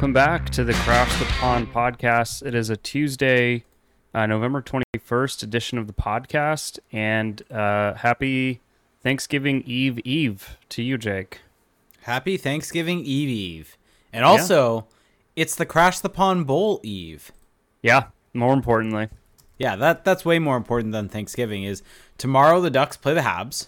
welcome back to the Crash the Pond podcast. It is a Tuesday, uh, November 21st edition of the podcast, and uh, happy Thanksgiving Eve Eve to you, Jake. Happy Thanksgiving Eve Eve. And also, it's the Crash the Pond Bowl Eve. Yeah, more importantly. Yeah, that that's way more important than Thanksgiving is tomorrow the Ducks play the Habs.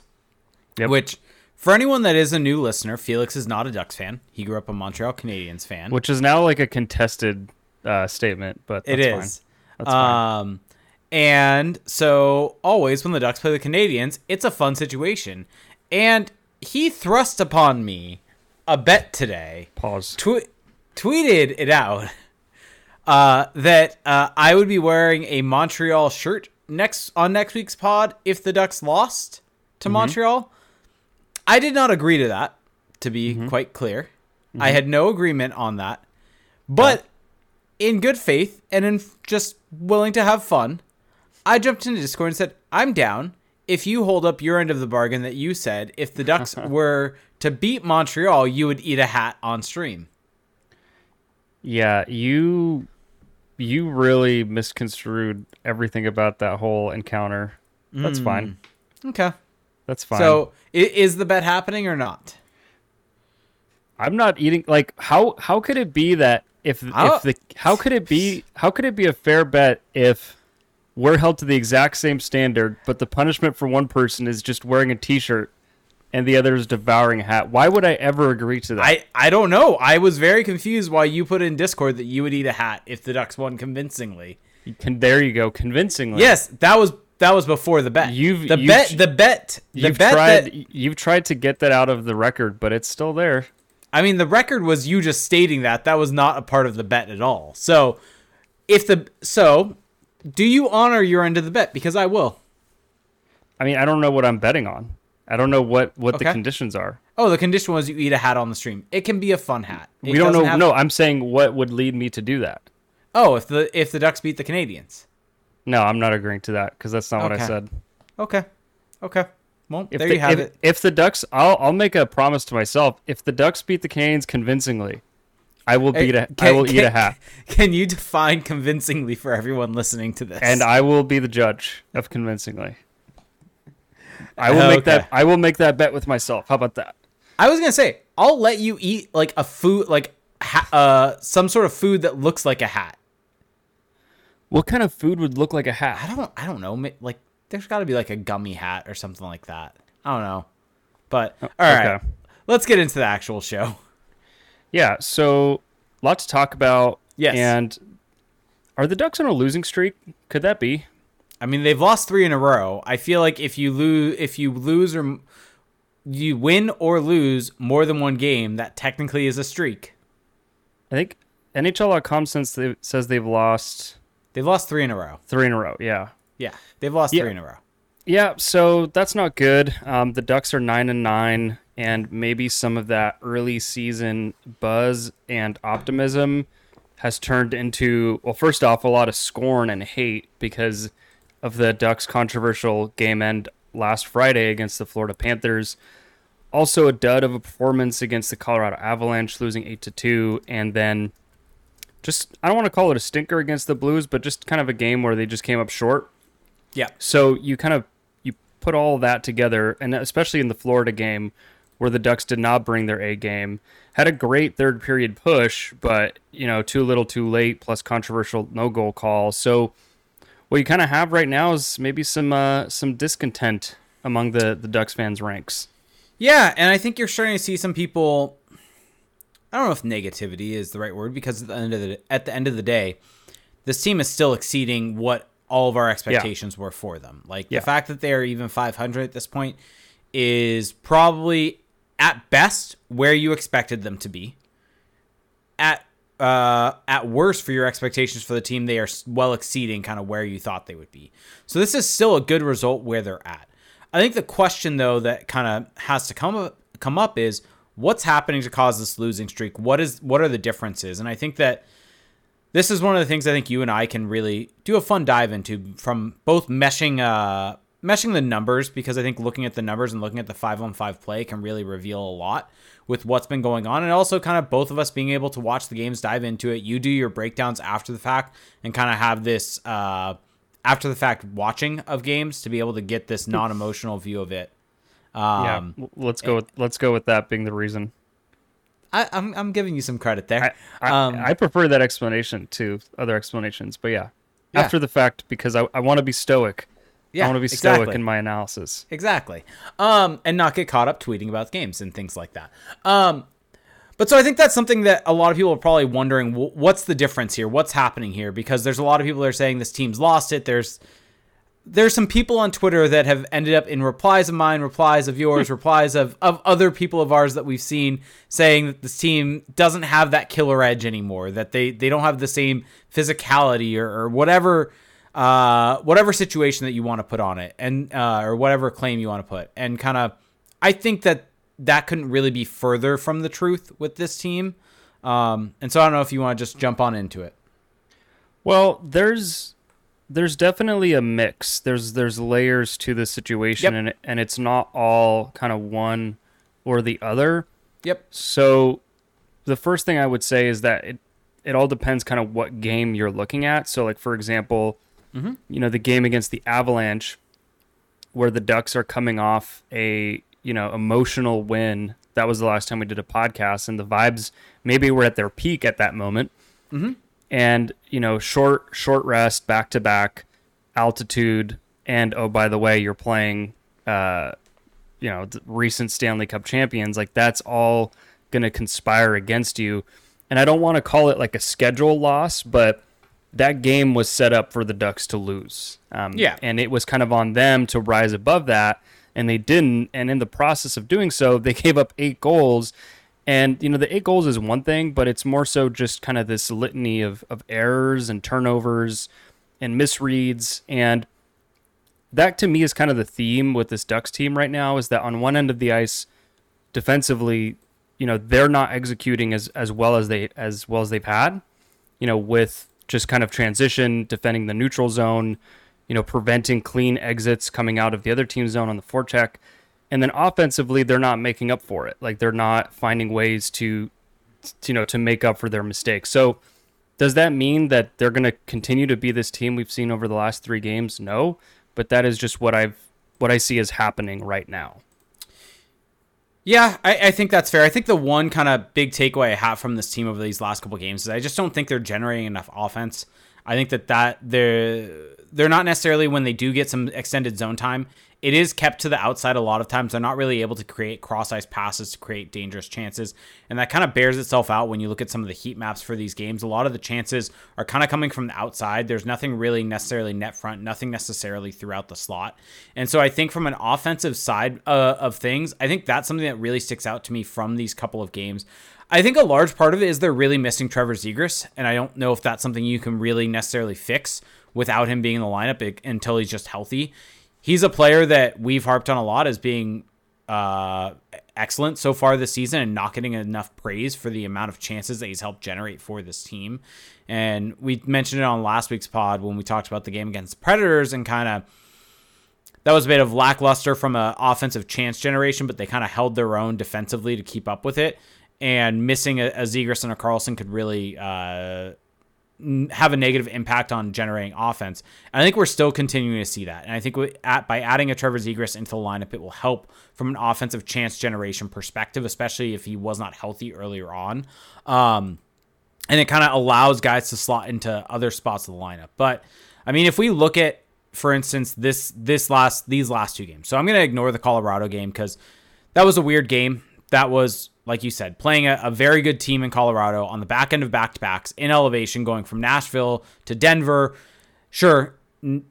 Yep. Which for anyone that is a new listener, Felix is not a Ducks fan. He grew up a Montreal Canadiens fan. Which is now like a contested uh, statement, but It is. Fine. That's fine. Um, and so always when the Ducks play the Canadiens, it's a fun situation. And he thrust upon me a bet today. Pause. Twe- tweeted it out uh, that uh, I would be wearing a Montreal shirt next on next week's pod if the Ducks lost to Montreal. I did not agree to that, to be mm-hmm. quite clear. I mm-hmm. had no agreement on that. But in good faith and in just willing to have fun, I jumped into Discord and said, I'm down. If you hold up your end of the bargain that you said, if the Ducks were to beat Montreal, you would eat a hat on stream. Yeah, you you really misconstrued everything about that whole encounter. That's fine. Mm. Okay. That's fine. So is the bet happening or not? I'm not eating like how how could it be that if I'll- if the how could it be how could it be a fair bet if we're held to the exact same standard but the punishment for one person is just wearing a t-shirt and the other is devouring a hat. Why would I ever agree to that? I, I don't know. I was very confused why you put in Discord that you would eat a hat if the Ducks won convincingly. Can, there you go, convincingly. Yes, that was that was before the bet. You've- the you've bet the bet the You've bet tried that you've tried to get that out of the record, but it's still there. I mean the record was you just stating that that was not a part of the bet at all. So if the so do you honor your end of the bet because I will. I mean, I don't know what I'm betting on. I don't know what what the conditions are. Oh, the condition was you eat a hat on the stream. It can be a fun hat. It we don't know. have- No, I'm saying what would lead me to do that. Oh, if the if the Ducks beat the Canadiens. No, I'm not agreeing to that because that's not what I said. Okay. Okay. Well, If there the, you have if, it. If the Ducks, I'll I'll make a promise to myself. If the Ducks beat the Canes convincingly, I will beat a I Can- will eat a hat, Can you define convincingly for everyone listening to this? and I will be the judge of convincingly. I will make that. I will make that bet with myself. How about that? I was gonna say I'll let you eat like a food, like ha- uh, some sort of food that looks like a hat. What kind of food would look like a hat? I don't, I don't know. Like there's got to be like a gummy hat or something like that. I don't know. But oh, all right, Oh, okay. let's get into the actual show. Yeah. So, a lot to talk about. Yes. And are the Ducks on a losing streak? Could that be? I mean, they've lost three in a row. I feel like if you lose, if you lose or you win or lose more than one game, that technically is a streak. I think NHL.com since they, says they've lost They've lost three in a row. three in a row. Yeah. Yeah, they've lost Yeah. three in a row. Yeah, so that's not good. Um, the Ducks are nine and nine, and maybe some of that early season buzz and optimism has turned into well, first off, a lot of scorn and hate because of the Ducks' controversial game end last Friday against the Florida Panthers. Also, a dud of a performance against the Colorado Avalanche, losing eight to two, and then just I don't want to call it a stinker against the Blues, but just kind of a game where they just came up short. Yeah, So you kind of you put all that together, and especially in the Florida game, where the Ducks did not bring their A game, had a great third period push, but you know too little, too late, plus controversial no goal call. So what you kind of have right now is maybe some uh, some discontent among the the Ducks fans ranks. Yeah, and I think you're starting to see some people. I don't know if negativity is the right word because at the end of the at the end of the day, this team is still exceeding what all of our expectations were for them. Like Yeah. the fact that they are even 500 at this point is probably at best where you expected them to be. At uh, at worst for your expectations for the team, they are well exceeding kind of where you thought they would be. So this is still a good result where they're at. I think the question though that kind of has to come up, come up is what's happening to cause this losing streak? What is what are the differences? And I think that this is one of the things I think you and I can really do a fun dive into from both meshing uh, meshing the numbers because I think looking at the numbers and looking at the five on five play can really reveal a lot with what's been going on. And also, kind of both of us being able to watch the games, dive into it. You do your breakdowns after the fact and kind of have this uh, after the fact watching of games to be able to get this non emotional view of it. Um, yeah, let's go. With, let's go with that being the reason. I, am I'm, I'm giving you some credit there. I, I, um, I prefer that explanation to other explanations, but yeah, yeah. after the fact because I, I want to be stoic. Yeah, I want to be exactly. stoic in my analysis. Exactly. Um, and not get caught up tweeting about games and things like that. Um, but so I think that's something that a lot of people are probably wondering what's the difference here? What's happening here? Because there's a lot of people that are saying this team's lost it. There's there's some people on Twitter that have ended up in replies of mine, replies of yours, replies of, of other people of ours that we've seen saying that this team doesn't have that killer edge anymore, that they, they don't have the same physicality or, or whatever uh, whatever situation that you want to put on it and uh, or whatever claim you want to put. And kind of I think that that couldn't really be further from the truth with this team. Um, and so I don't know if you want to just jump on into it. Well, there's there's definitely a mix. There's there's layers to the situation, yep. and and it's not all kind of one or the other. Yep. So the first thing I would say is that it it all depends kind of what game you're looking at. So like for example, mm-hmm. you know the game against the Avalanche, where the Ducks are coming off a you know emotional win. That was the last time we did a podcast, and the vibes maybe were at their peak at that moment. Mm-hmm and you know short short rest back to back altitude and oh by the way you're playing uh you know recent Stanley Cup champions like that's all going to conspire against you. And I don't want to call it like a schedule loss but that game was set up for the Ducks to lose. Um, yeah. and it was kind of on them to rise above that and they didn't. And in the process of doing so they gave up eight goals and you know, the eight goals is one thing, but it's more so just kind of this litany of of errors and turnovers and misreads. And that to me is kind of the theme with this Ducks team right now is that on one end of the ice defensively, you know, they're not executing as as well as they as well as they've had, you know, with just kind of transition, defending the neutral zone, you know, preventing clean exits coming out of the other team zone on the forecheck and then offensively they're not making up for it. Like they're not finding ways to, to you know to make up for their mistakes. So does that mean that they're going to continue to be this team we've seen over the last three games? No. But that is just what i've what i see is happening right now. Yeah, I, I, think that's fair. I think the one kind of big takeaway I have from this team over these last couple games is I just don't think they're generating enough offense. I think that that they're they're not necessarily when they do get some extended zone time it is kept to the outside a lot of times. They're not really able to create cross ice passes to create dangerous chances. And that kind of bears itself out when you look at some of the heat maps for these games. A lot of the chances are kind of coming from the outside. There's nothing really necessarily net front, nothing necessarily throughout the slot. And so I think from an offensive side uh, of things, I think that's something that really sticks out to me from these couple of games. I think a large part of it is they're really missing Trevor Zegras, and I don't know if that's something you can really necessarily fix without him being in the lineup until he's just healthy he's a player that we've harped on a lot as being uh, excellent so far this season and not getting enough praise for the amount of chances that he's helped generate for this team. And we mentioned it on last week's pod when we talked about the game against the Predators and kind of that was a bit of lackluster from an offensive chance generation, but they kind of held their own defensively to keep up with it. And missing a, a Zegras and a Carlsson could really uh, have a negative impact on generating offense. And I think we're still continuing to see that. And I think we, at, by adding a Trevor Zegras into the lineup, it will help from an offensive chance generation perspective, especially if he was not healthy earlier on. Um, and it kind of allows guys to slot into other spots of the lineup. But I mean, if we look at, for instance, this this last these last two games, so I'm going to ignore the Colorado game because that was a weird game. That was like you said, playing a, a, very good team in Colorado on the back end of back to backs in elevation, going from Nashville to Denver. Sure,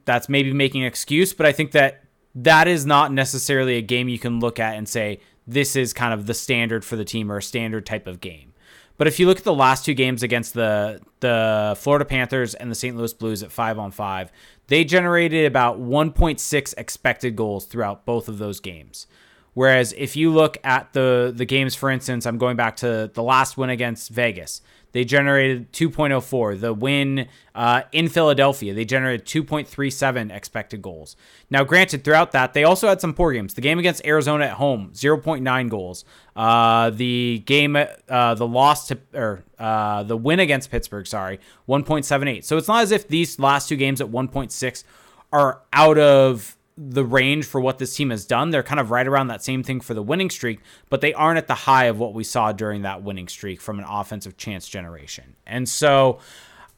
that's maybe making an excuse, but I think that that is not necessarily a game you can look at and say this is kind of the standard for the team or a standard type of game. But if you look at the last two games against the the Florida Panthers and the St. Louis Blues at 5 on 5, they generated about 1.6 expected goals throughout both of those games. Whereas if you look at the the games, for instance, I'm going back to the last win against Vegas. they generated 2.04. The win uh, in Philadelphia, they generated 2.37 expected goals. Now, granted, throughout that, they also had some poor games. The game against Arizona at home, 0.9 goals. Uh, the game, uh, the loss to, or uh, the win against Pittsburgh, sorry, 1.78. So it's not as if these last two games at 1.6 are out of the range for what this team has done. They're kind of right around that same thing for the winning streak, but they aren't at the high of what we saw during that winning streak from an offensive chance generation. And so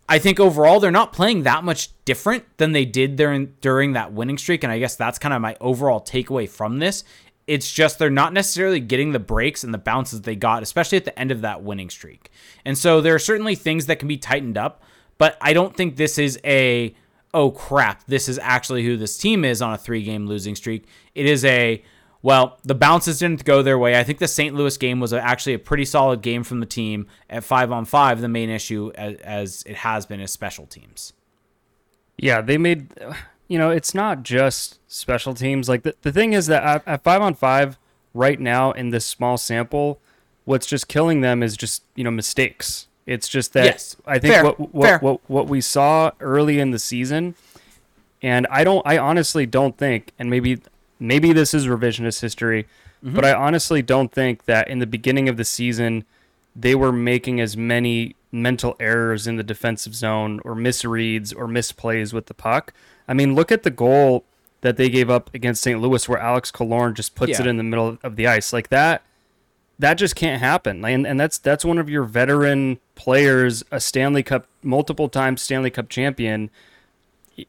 I think overall they're not playing that much different than they did during during that winning streak and I guess that's kind of my overall takeaway from this. It's just they're not necessarily getting the breaks and the bounces they got, especially at the end of that winning streak. And so there are certainly things that can be tightened up, but I don't think this is a oh crap, this is actually who this team is on a three game losing streak. It is a, well, the bounces didn't go their way. I think the St. Louis game was actually a pretty solid game from the team at five on five. The main issue, as, as it has been, is special teams. Yeah, they made, you know, it's not just special teams. Like the, the thing is that at, at five on five, right now in this small sample, what's just killing them is just, you know, mistakes it's just that yes, I think fair, what what, what what we saw early in the season, and I don't, I honestly don't think, and maybe maybe this is revisionist history, mm-hmm. but I honestly don't think that in the beginning of the season they were making as many mental errors in the defensive zone or misreads or misplays with the puck. I mean, look at the goal that they gave up against St. Louis where Alex Killorn just puts yeah. it in the middle of the ice. Like that that just can't happen. And and that's that's one of your veteran players, a Stanley Cup multiple times Stanley Cup champion.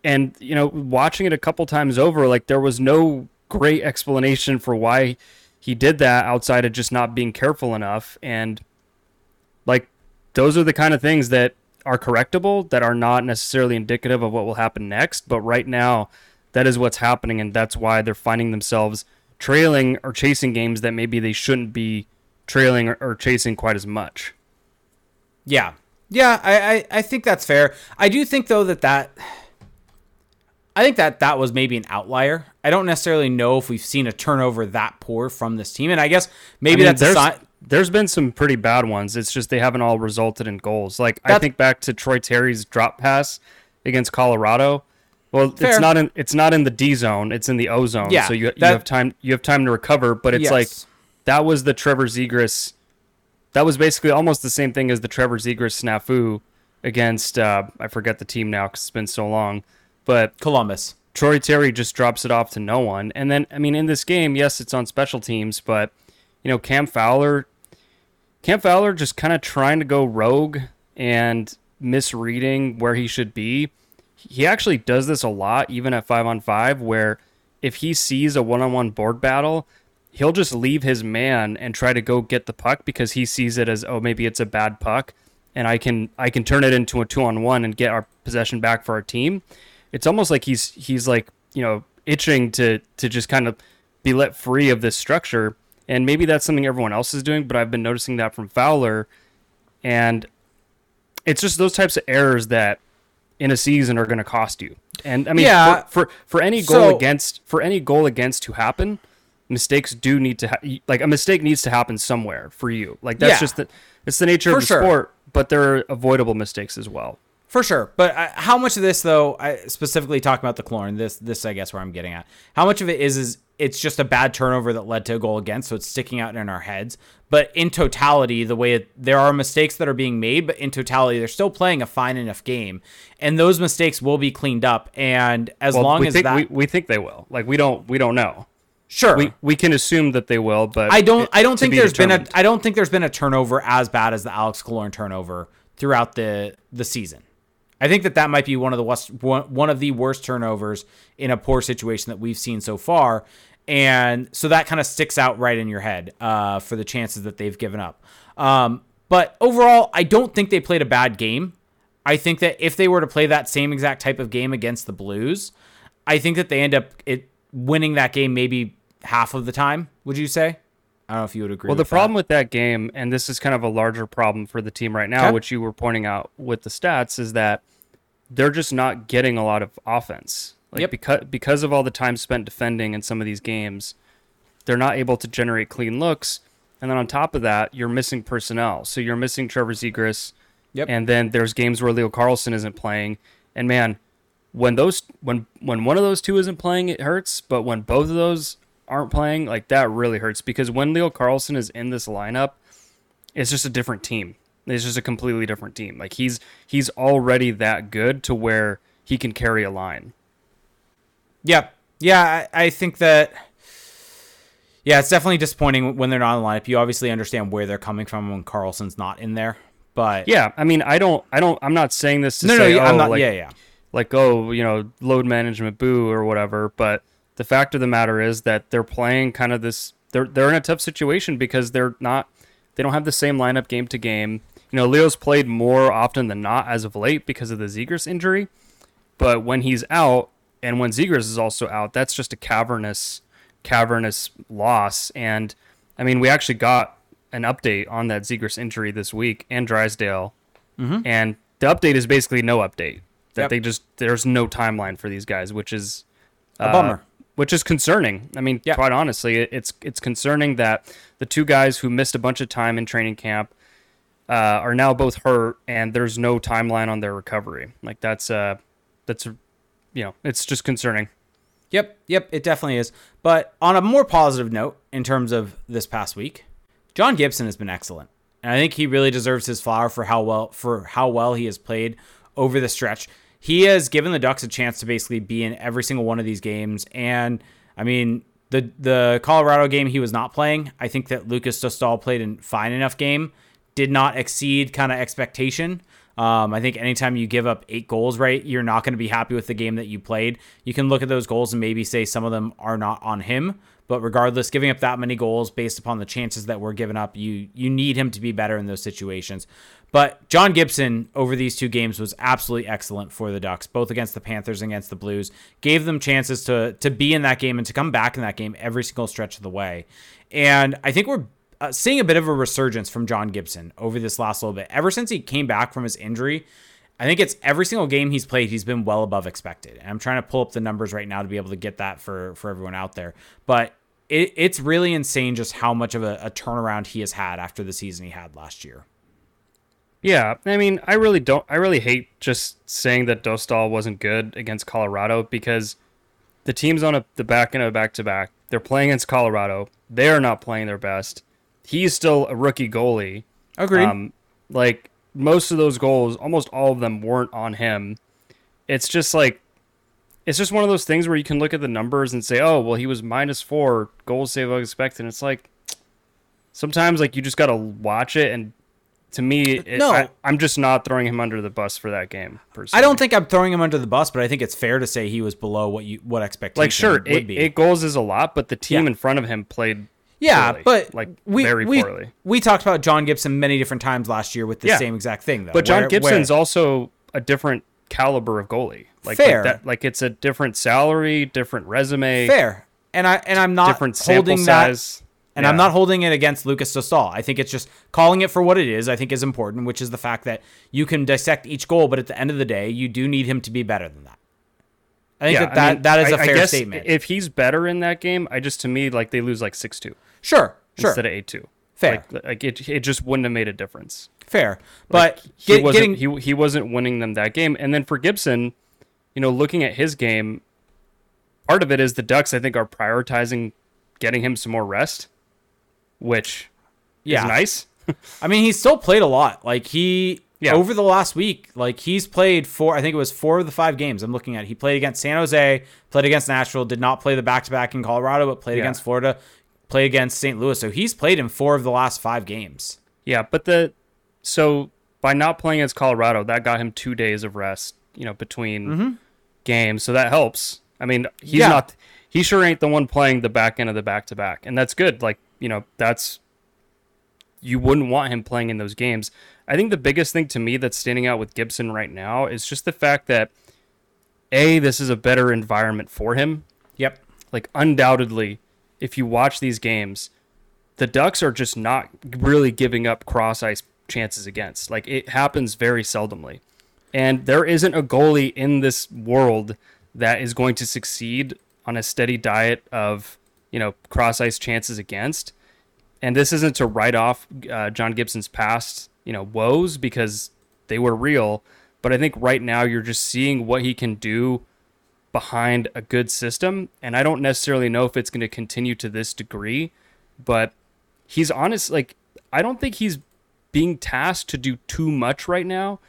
And you know, watching it a couple times over, like there was no great explanation for why he did that outside of just not being careful enough. And like those are the kind of things that are correctable that are not necessarily indicative of what will happen next. But right now, that is what's happening, and that's why they're finding themselves trailing or chasing games that maybe they shouldn't be trailing or, or chasing quite as much. Yeah, yeah, I, I, I think that's fair. I do think though that that I think that that was maybe an outlier. I don't necessarily know if we've seen a turnover that poor from this team, and I guess maybe I mean, that's there's, there's been some pretty bad ones. It's just they haven't all resulted in goals. Like that's, I think back to Troy Terry's drop pass against Colorado. Well, fair. it's not in it's not in the D zone. It's in the O zone. Yeah, so you, that, you have time you have time to recover. But it's yes. like that was the Trevor Zegras. That was basically almost the same thing as the Trevor Zegras snafu against uh, I forget the team now because it's been so long, but Columbus. Troy Terry just drops it off to no one, and then I mean in this game, yes, it's on special teams, but you know Cam Fowler, Cam Fowler just kind of trying to go rogue and misreading where he should be. He actually does this a lot, even at five on five, where if he sees a one on one board battle, he'll just leave his man and try to go get the puck because he sees it as oh maybe it's a bad puck and I can I can turn it into a two on one and get our possession back for our team. It's almost like he's he's like you know itching to to just kind of be let free of this structure and maybe that's something everyone else is doing but I've been noticing that from Fowler and it's just those types of errors that in a season are going to cost you. And I mean yeah. for, for for any goal so, against for any goal against to happen mistakes do need to ha- like a mistake needs to happen somewhere for you. Like that's yeah. just the it's the nature for of the sure. sport, but there are avoidable mistakes as well. For sure, but uh, how much of this though? I specifically talk about the Killorn. This, this, I guess, where I'm getting at. How much of it is is it's just a bad turnover that led to a goal against, so it's sticking out in our heads. But in totality, the way it, there are mistakes that are being made, but in totality, they're still playing a fine enough game, and those mistakes will be cleaned up. And as well, long as think, that, we, we think they will. Like we don't, we don't know. Sure. We we can assume that they will, but I don't I don't think be there's determined. been a I don't think there's been a turnover as bad as the Alex Killorn turnover throughout the the season. I think that that might be one of the worst, one of the worst turnovers in a poor situation that we've seen so far, and so that kind of sticks out right in your head uh, for the chances that they've given up. Um, but overall, I don't think they played a bad game. I think that if they were to play that same exact type of game against the Blues, I think that they end up it winning that game maybe half of the time. Would you say? I don't know if you would agree. Well, the that. problem with that game, and this is kind of a larger problem for the team right now, okay. which you were pointing out with the stats, is that they're just not getting a lot of offense. Like yep. because because of all the time spent defending in some of these games, they're not able to generate clean looks. And then on top of that, you're missing personnel. So you're missing Trevor Zegras, Yep. And then there's games where Leo Carlsson isn't playing. And man, when those when when one of those two isn't playing, it hurts. But when both of those aren't playing, like that really hurts because when Leo Carlsson is in this lineup, it's just a different team. It's just a completely different team. Like he's he's already that good to where he can carry a line. Yeah, yeah, I, I think that. Yeah, it's definitely disappointing when they're not in the lineup. You obviously understand where they're coming from when Carlsson's not in there, but Yeah, I mean, I don't, I don't, I'm not saying this to no, say, no, oh, I'm not. like, yeah, yeah, like oh you know load management boo or whatever. But the fact of the matter is that they're playing kind of this they're they're in a tough situation because they're not they don't have the same lineup game to game. You know leo's played more often than not as of late because of the Zegras injury. But when he's out and when Zegras is also out that's just a cavernous cavernous loss. And i mean we actually got an update on that Zegras injury this week and drysdale. Mm-hmm. And the update is basically no update that Yep. they just there's no timeline for these guys which is a bummer. which is concerning i mean Yeah. quite honestly it, it's it's concerning that the two guys who missed a bunch of time in training camp uh, are now both hurt and there's no timeline on their recovery like that's uh that's you know it's just concerning Yep, yep, it definitely is. But on a more positive note, in terms of this past week, John Gibson has been excellent, and I think he really deserves his flower for how well for how well he has played over the stretch. He has given the Ducks a chance to basically be in every single one of these games, and I mean the the Colorado game he was not playing. I think that Lukas Dostal played a fine enough game, did not exceed kind of expectation. Um, I think anytime you give up eight goals, right, you're not going to be happy with the game that you played. You can look at those goals and maybe say some of them are not on him, but regardless, giving up that many goals based upon the chances that were given up, you you need him to be better in those situations. But John Gibson over these two games was absolutely excellent for the Ducks, both against the Panthers and against the Blues. Gave them chances to to be in that game and to come back in that game every single stretch of the way. And I think we're uh, seeing a bit of a resurgence from John Gibson over this last little bit. Ever since he came back from his injury, I think it's every single game he's played, he's been well above expected. And I'm trying to pull up the numbers right now to be able to get that for for everyone out there. But it, it's really insane just how much of a, a turnaround he has had after the season he had last year. Yeah, I mean, I really don't. I really hate just saying that Dostal wasn't good against Colorado because the team's on a, the back end of a back to back. They're playing against Colorado. They're not playing their best. He's still a rookie goalie. Agreed. Um, like most of those goals, almost all of them weren't on him. It's just like it's just one of those things where you can look at the numbers and say, "Oh, well, he was minus four goals save expected." And it's like sometimes like you just gotta watch it and. To me, it, No. I, I'm just not throwing him under the bus for that game. Personally. I don't think I'm throwing him under the bus, but I think it's fair to say he was below what you what expectation like sure would eight, be. eight goals is a lot, but the team Yeah. in front of him played Yeah, poorly, but like we, very we, poorly. We talked about John Gibson many different times last year with the Yeah. same exact thing, though. But John where- Gibson's where- also a different caliber of goalie. Like Fair. Like, that, like it's a different salary, different resume, fair, and I and I'm not different sample holding that, and I'm not holding it against Lukas Dostal. I think it's just calling it for what it is. I think is important, which is the fact that you can dissect each goal, but at the end of the day, you do need him to be better than that. I think Yeah, that I that, mean, that is a I- I fair guess statement. If he's better in that game, I just to me like they lose like six two sure, sure, instead of eight two. Fair. Like, like it, it just wouldn't have made a difference. fair. But he get- wasn't getting he he wasn't winning them that game. And then for Gibson, you know, looking at his game, part of it is the Ducks I think are prioritizing getting him some more rest, which Yeah. is nice. I mean, he's still played a lot. Like he Yeah. over the last week, like he's played four. I think it was four of the five games I'm looking at. He played against San Jose, played against Nashville, did not play the back to back in Colorado, but played Yeah. against Florida, played against St. Louis. So he's played in four of the last five games. Yeah, but the so by not playing against Colorado, that got him two days of rest, you know, between games. So that helps. I mean, he's Mm-hmm. Yeah. not he sure ain't the one playing the back end of the back to back. And that's good. Like, you know, that's you wouldn't want him playing in those games. I think the biggest thing to me that's standing out with Gibson right now is just the fact that A, this is a better environment for him. Yep. Like undoubtedly, if you watch these games, the Ducks are just not really giving up cross ice chances against. Like it happens very seldomly. And there isn't a goalie in this world that is going to succeed on a steady diet of, you know, cross ice chances against. And this isn't to write off uh, John Gibson's past, you know, woes because they were real. But I think right now you're just seeing what he can do behind a good system. And I don't necessarily know if it's going to continue to this degree, but he's honest. Like, I don't think he's being tasked to do too much right now.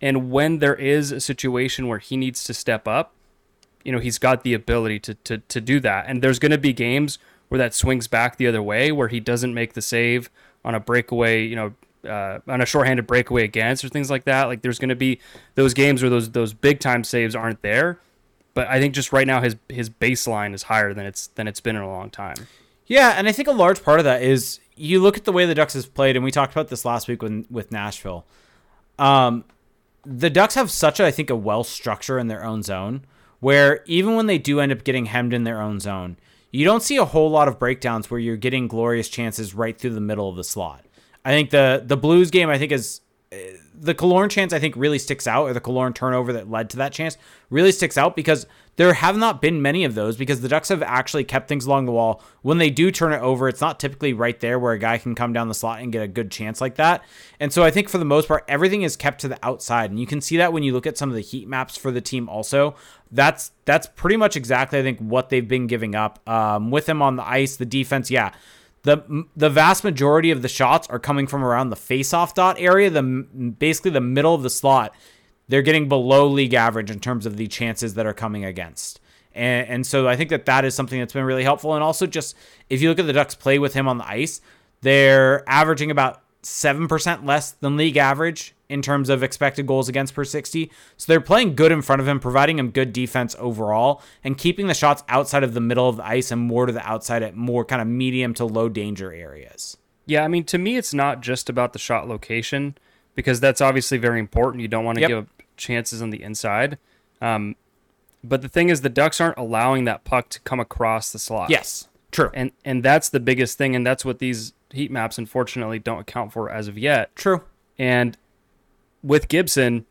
And when there is a situation where he needs to step up, you know, he's got the ability to, to, to do that. And there's going to be games where that swings back the other way, where he doesn't make the save on a breakaway, you know, uh, on a shorthanded breakaway against or things like that. Like there's going to be those games where those those big time saves aren't there. But I think just right now his his baseline is higher than it's than it's been in a long time. Yeah, and I think a large part of that is you look at the way the Ducks has played, and we talked about this last week with with Nashville. Um, the Ducks have such, a, I think, a well structure in their own zone, where even when they do end up getting hemmed in their own zone, you don't see a whole lot of breakdowns where you're getting glorious chances right through the middle of the slot. I think the the Blues game, I think, is eh, the Killorn chance I think really sticks out, or the Killorn turnover that led to that chance really sticks out because there have not been many of those because the Ducks have actually kept things along the wall. When they do turn it over, it's not typically right there where a guy can come down the slot and get a good chance like that. And so I think for the most part, everything is kept to the outside, and you can see that when you look at some of the heat maps for the team. Also, that's that's pretty much exactly I think what they've been giving up um, with him on the ice. The defense, yeah the the vast majority of the shots are coming from around the face-off dot area, the basically the middle of the slot. They're getting below league average in terms of the chances that are coming against. And, and so I think that that is something that's been really helpful. And also, just if you look at the Ducks play with him on the ice, they're averaging about 7% less than league average in terms of expected goals against per 60. So they're playing good in front of him, providing him good defense overall, and keeping the shots outside of the middle of the ice and more to the outside at more kind of medium to low danger areas. Yeah, I mean, to me, it's not just about the shot location because that's obviously very important. You don't want to yep. give up chances on the inside. Um, but the thing is, the Ducks aren't allowing that puck to come across the slot. Yes, true. And and that's the biggest thing, and that's what these heat maps unfortunately don't account for as of yet. True. And with Gibson,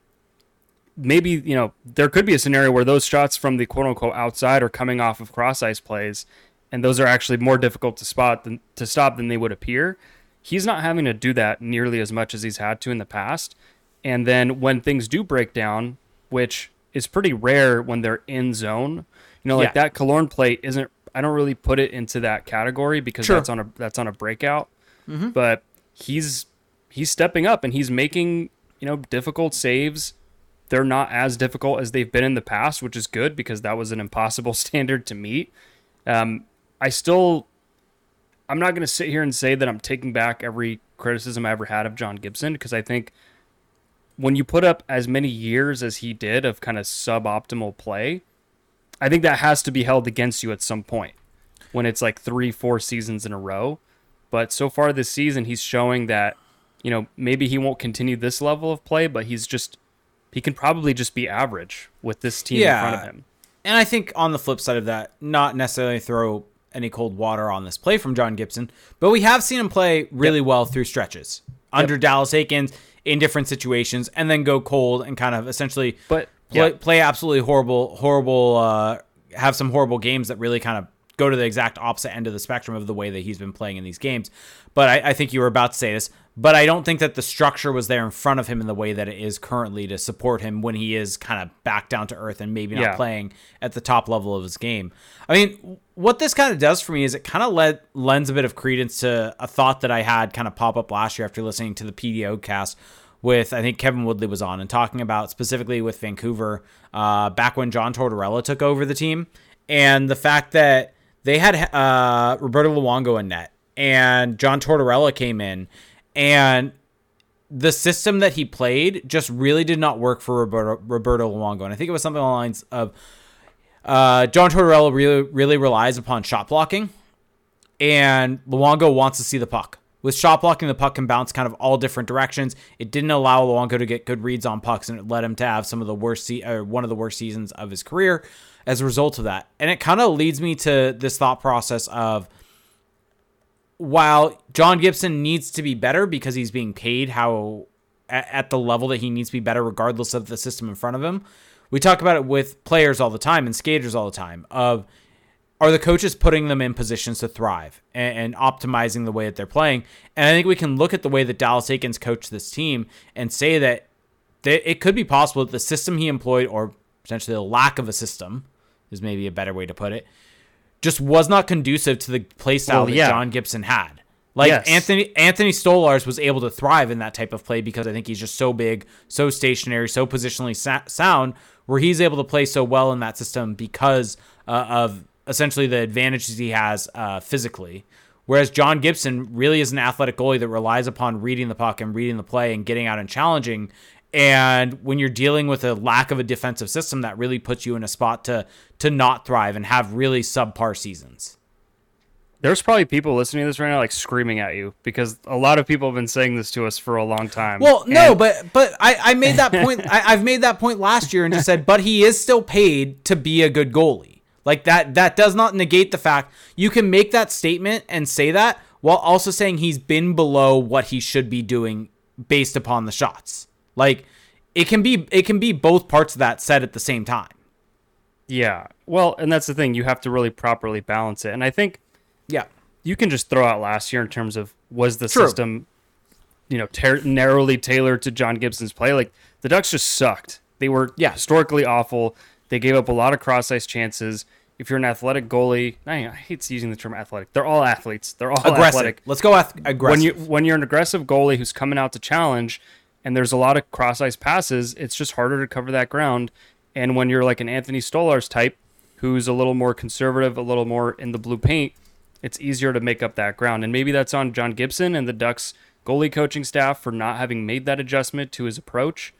maybe you know there could be a scenario where those shots from the quote unquote outside are coming off of cross ice plays, and those are actually more difficult to spot than to stop than they would appear. He's not having to do that nearly as much as he's had to in the past. And then when things do break down, which is pretty rare when they're in zone, you know, like yeah. that Killorn play isn't. I don't really put it into that category because sure. that's on a that's on a breakout. Mm-hmm. But he's he's stepping up and he's making you know, difficult saves. They're not as difficult as they've been in the past, which is good because that was an impossible standard to meet. Um, I still, I'm not going to sit here and say that I'm taking back every criticism I ever had of John Gibson because I think when you put up as many years as he did of kind of suboptimal play, I think that has to be held against you at some point when it's like three, four seasons in a row. But so far this season, he's showing that you know, maybe he won't continue this level of play, but he's just he can probably just be average with this team yeah. in front of him. And I think on the flip side of that, not necessarily throw any cold water on this play from John Gibson, but we have seen him play really yep. well through stretches under yep. Dallas Eakins in different situations, and then go cold and kind of essentially but play, yeah. play absolutely horrible, horrible, uh, have some horrible games that really kind of go to the exact opposite end of the spectrum of the way that he's been playing in these games. But I, I, think you were about to say this, but I don't think that the structure was there in front of him in the way that it is currently to support him when he is kind of back down to earth and maybe not yeah. playing at the top level of his game. I mean, what this kind of does for me is it kind of led, lends a bit of credence to a thought that I had kind of pop up last year after listening to the PDO cast with I think Kevin Woodley was on and talking about specifically with Vancouver uh, back when John Tortorella took over the team and the fact that they had uh, Roberto Luongo in net, and John Tortorella came in, and the system that he played just really did not work for Roberto, Roberto Luongo. And I think it was something along the lines of uh, John Tortorella really, really relies upon shot blocking, and Luongo wants to see the puck. With shot blocking, the puck can bounce kind of all different directions. It didn't allow Luongo to get good reads on pucks, and it led him to have some of the worst, se- or one of the worst seasons of his career as a result of that. And it kind of leads me to this thought process of while John Gibson needs to be better because he's being paid how at the level that he needs to be better regardless of the system in front of him. We talk about it with players all the time and skaters all the time of are the coaches putting them in positions to thrive and, and, optimizing the way that they're playing? And I think we can look at the way that Dallas Eakins coached this team and say that it could be possible that the system he employed, or potentially the lack of a system, is maybe a better way to put it, just was not conducive to the play style Well, that yeah. John Gibson had. Like Yes. Anthony Anthony Stolarz was able to thrive in that type of play because I think he's just so big, so stationary, so positionally sa- sound, where he's able to play so well in that system because uh, of essentially the advantages he has uh, physically. Whereas John Gibson really is an athletic goalie that relies upon reading the puck and reading the play and getting out and challenging. And when you're dealing with a lack of a defensive system, that really puts you in a spot to to not thrive and have really subpar seasons. There's probably people listening to this right now like screaming at you because a lot of people have been saying this to us for a long time. Well, no, And- but but I, I made that point. I, I've made that point last year and just said, but he is still paid to be a good goalie. Like that that does not negate the fact you can make that statement and say that while also saying he's been below what he should be doing based upon the shots. Like it can be it can be both parts of that said at the same time. yeah. Well, and that's the thing. You have to really properly balance it. And I think Yeah. you can just throw out last year in terms of was the True. system, you know, ter- narrowly tailored to John Gibson's play. Like the Ducks just sucked. They were Yeah. historically awful. They gave up a lot of cross ice chances. If you're an athletic goalie, I, hate using the term athletic. They're all athletes. They're all Aggressive. athletic. Let's go ath- aggressive. When you when you're an aggressive goalie who's coming out to challenge, and there's a lot of cross ice passes, it's just harder to cover that ground. And when you're like an Anthony Stolarz type, who's a little more conservative, a little more in the blue paint, it's easier to make up that ground. And maybe that's on John Gibson and the Ducks goalie coaching staff for not having made that adjustment to his approach.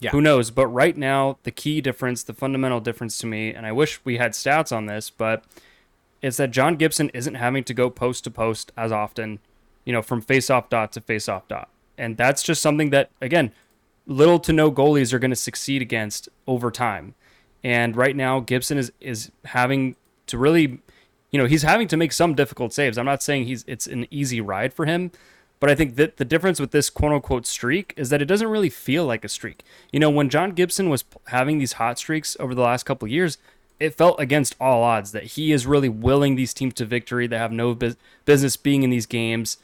Yeah. Who knows? But right now, the key difference, the fundamental difference to me, and I wish we had stats on this, but it's that John Gibson isn't having to go post to post as often, you know, from face-off dot to face-off dot. And that's just something that, again, little to no goalies are going to succeed against over time. And right now, Gibson is is having to really, you know, he's having to make some difficult saves. I'm not saying he's it's an easy ride for him, but I think that the difference with this quote unquote streak is that it doesn't really feel like a streak. You know, when John Gibson was having these hot streaks over the last couple of years, it felt against all odds that he is really willing these teams to victory. that have no bus- business being in these games.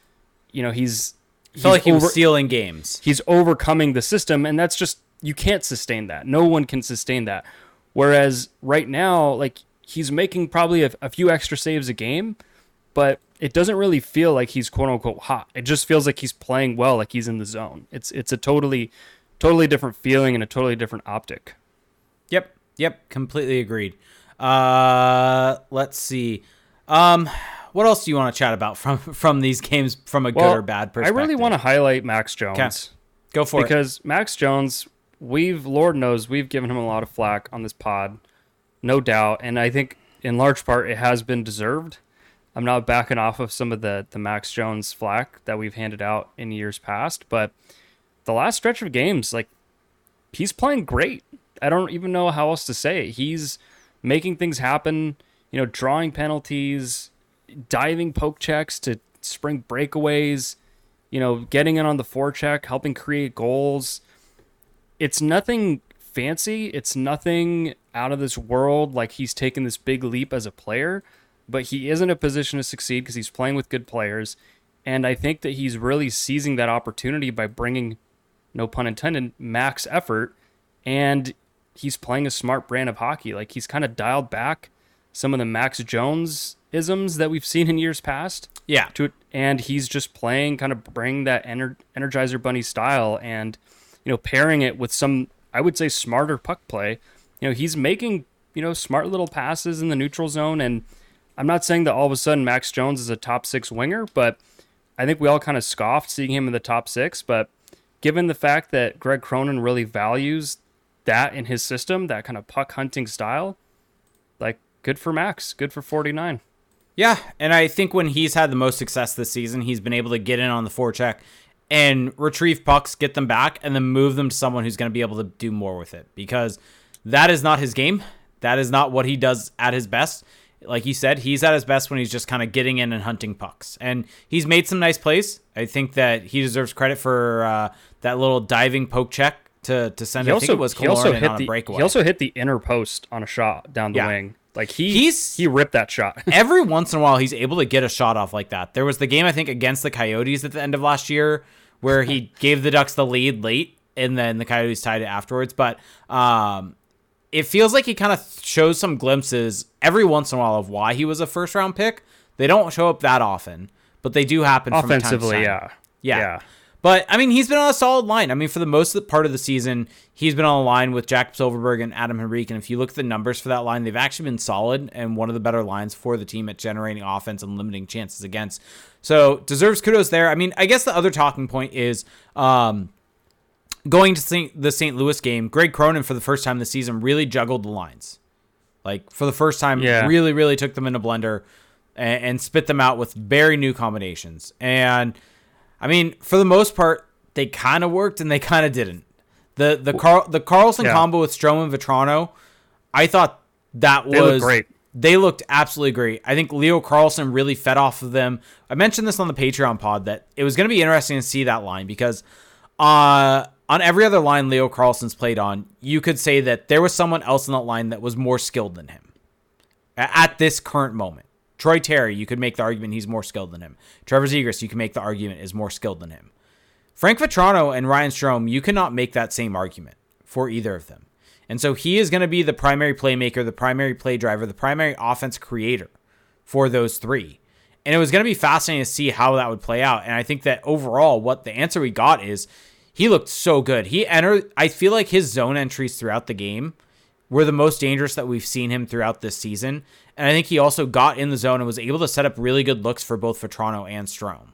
You know, he's I felt like he was stealing games. he's overcoming the system and that's just you can't sustain that no one can sustain that whereas right now like he's making probably a, a few extra saves a game but it doesn't really feel like he's quote unquote hot it just feels like he's playing well like he's in the zone it's it's a totally totally different feeling and a totally different optic Yep. Yep. Completely agreed. Uh, let's see. Um, what else do you want to chat about from from these games from a good or bad perspective? i really want to highlight max jones go for it. because Max Jones, we've Lord knows we've given him a lot of flack on this pod, no doubt, and I think in large part it has been deserved. I'm not backing off of some of the the Max Jones flack that we've handed out in years past, but the last stretch of games, like he's playing great. I don't even know how else to say it. He's making things happen, you know, drawing penalties, diving poke checks to spring breakaways, you know, getting in on the forecheck, helping create goals. It's nothing fancy. It's nothing out of this world like he's taken this big leap as a player, but he is in a position to succeed because he's playing with good players. And I think that he's really seizing that opportunity by bringing, no pun intended, max effort. And he's playing a smart brand of hockey. Like he's kind of dialed back some of the Max Jones isms that we've seen in years past yeah. to it, and he's just playing kind of bring that ener- Energizer Bunny style, and you know pairing it with some I would say smarter puck play. You know he's making you know smart little passes in the neutral zone, and I'm not saying that all of a sudden Max Jones is a top six winger, but I think we all kind of scoffed seeing him in the top six. But given the fact that Greg Cronin really values that in his system, that kind of puck hunting style, like good for Max, good for 49. Yeah, and I think when he's had the most success this season, he's been able to get in on the forecheck and retrieve pucks, get them back, and then move them to someone who's going to be able to do more with it because that is not his game. That is not what he does at his best. Like you said, he's at his best when he's just kind of getting in and hunting pucks. And he's made some nice plays. I think that he deserves credit for uh, that little diving poke check to, to send, He I also, think it was he also hit on a the breakaway. he also hit the inner post on a shot down the Yeah. wing. Like he He's- he ripped that shot. every once in a while he's able to get a shot off like that. There was the game I think against the Coyotes at the end of last year where he gave the Ducks the lead late and then the Coyotes tied it afterwards. But um, it feels like he kind of shows some glimpses every once in a while of why he was a first round pick. They don't show up that often, but they do happen offensively. From time to time. Yeah. yeah, yeah. But I mean, he's been on a solid line. I mean, for the most of the part of the season, he's been on a line with Jack Silfverberg and Adam Henrique. And if you look at the numbers for that line, they've actually been solid and one of the better lines for the team at generating offense and limiting chances against. So deserves kudos there. I mean, I guess the other talking point is um, going to the St. Louis game. Greg Cronin for the first time this season really juggled the lines, like for the first time, yeah. really, really took them in a blender and, and spit them out with very new combinations and I mean, for the most part, they kind of worked and they kind of didn't. The the Carl the Carlsson yeah. combo with Strome and Vatrano, I thought that was they great. They looked absolutely great. I think Leo Carlsson really fed off of them. I mentioned this on the Patreon pod that it was going to be interesting to see that line because uh, on every other line Leo Carlsson's played on, you could say that there was someone else in that line that was more skilled than him at this current moment. Troy Terry, you could make the argument he's more skilled than him. Trevor Zegras, you can make the argument is more skilled than him. Frank Vatrano and Ryan Strome, you cannot make that same argument for either of them. And so he is going to be the primary playmaker, the primary play driver, the primary offense creator for those three. And it was going to be fascinating to see how that would play out. And I think that overall, what the answer we got is he looked so good. He entered, I feel like his zone entries throughout the game were the most dangerous that we've seen him throughout this season. And I think he also got in the zone and was able to set up really good looks for both Vatrano and Strome.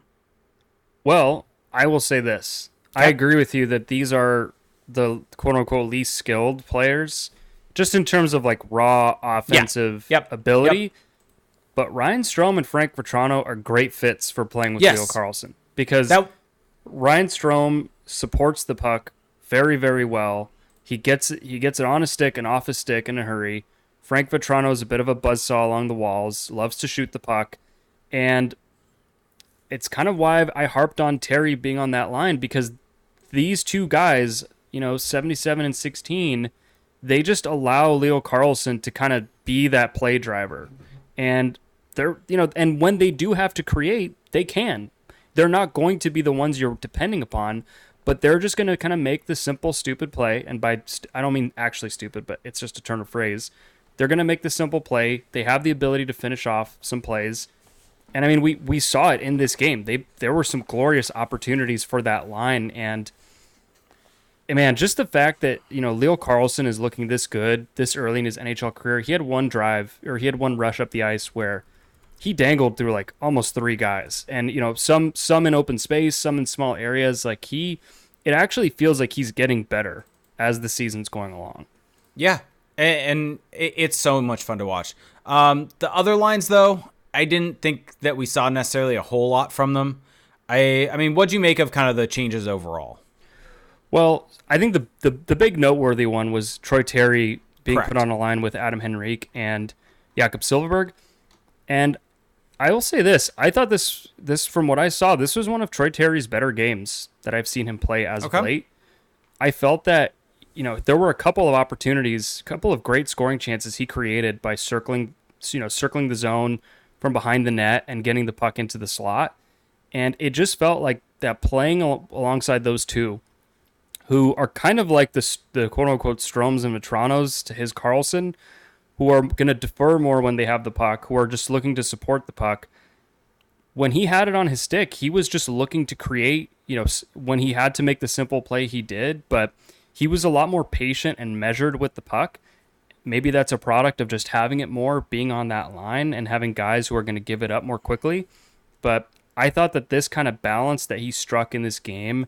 Well, I will say this. I agree with you that these are the quote unquote least skilled players, just in terms of like raw offensive yeah. yep. ability. Yep. But Ryan Strome and Frank Vatrano are great fits for playing with yes. Leo Carlsson because that... Ryan Strome supports the puck very, very well. He gets he gets it on a stick and off a stick in a hurry. Frank Vatrano is a bit of a buzzsaw along the walls, loves to shoot the puck, and it's kind of why I harped on Terry being on that line because these two guys, you know, 77 and 16, they just allow Leo Carlsson to kind of be that play driver. And they're, you know, and when they do have to create, they can. They're not going to be the ones you're depending upon, but they're just going to kind of make the simple, stupid play. And by, st- I don't mean actually stupid, but it's just a turn of phrase. They're going to make the simple play. They have the ability to finish off some plays. And I mean, we, we saw it in this game. They there were some glorious opportunities for that line, and, and man, just the fact that you know Leo Carlsson is looking this good this early in his NHL career. He had one drive or he had one rush up the ice where he dangled through like almost three guys, and you know some some in open space, some in small areas. Like he, it actually feels like he's getting better as the season's going along. Yeah, and, it's so much fun to watch. Um, the other lines, though, I didn't think that we saw necessarily a whole lot from them. I, I mean, what'd you make of kind of the changes overall? Well, I think the the, the big noteworthy one was Troy Terry being Correct. put on a line with Adam Henrique and Jakob Silfverberg. And I will say this: I thought this this from what I saw, this was one of Troy Terry's better games that I've seen him play as okay. of late. I felt that you know, there were a couple of opportunities, a couple of great scoring chances he created by circling, you know, circling the zone from behind the net and getting the puck into the slot. And it just felt like that playing al- alongside those two, who are kind of like the, the quote unquote Stromes and Vatranos to his Carlsson, who are going to defer more when they have the puck, who are just looking to support the puck. When he had it on his stick, he was just looking to create, you know, when he had to make the simple play, he did. But he was a lot more patient and measured with the puck. Maybe that's a product of just having it more, being on that line, and having guys who are going to give it up more quickly. But I thought that this kind of balance that he struck in this game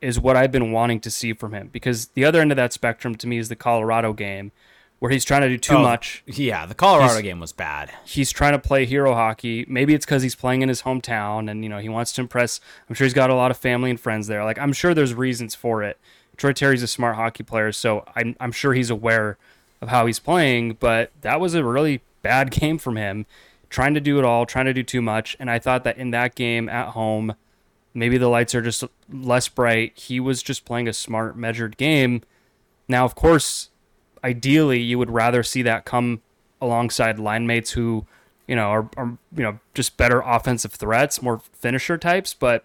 is what I've been wanting to see from him because the other end of that spectrum to me is the Colorado game where he's trying to do too oh, much. Yeah, the Colorado he's, game was bad. He's trying to play hero hockey. Maybe it's because he's playing in his hometown and you know he wants to impress. I'm sure he's got a lot of family and friends there. Like I'm sure there's reasons for it. Troy Terry's a smart hockey player, so I'm, I'm sure he's aware of how he's playing, but that was a really bad game from him, trying to do it all, trying to do too much. And I thought that in that game at home, maybe the lights are just less bright. He was just playing a smart, measured game. Now, of course, ideally, you would rather see that come alongside line mates who, you know, are, are you know just better offensive threats, more finisher types, but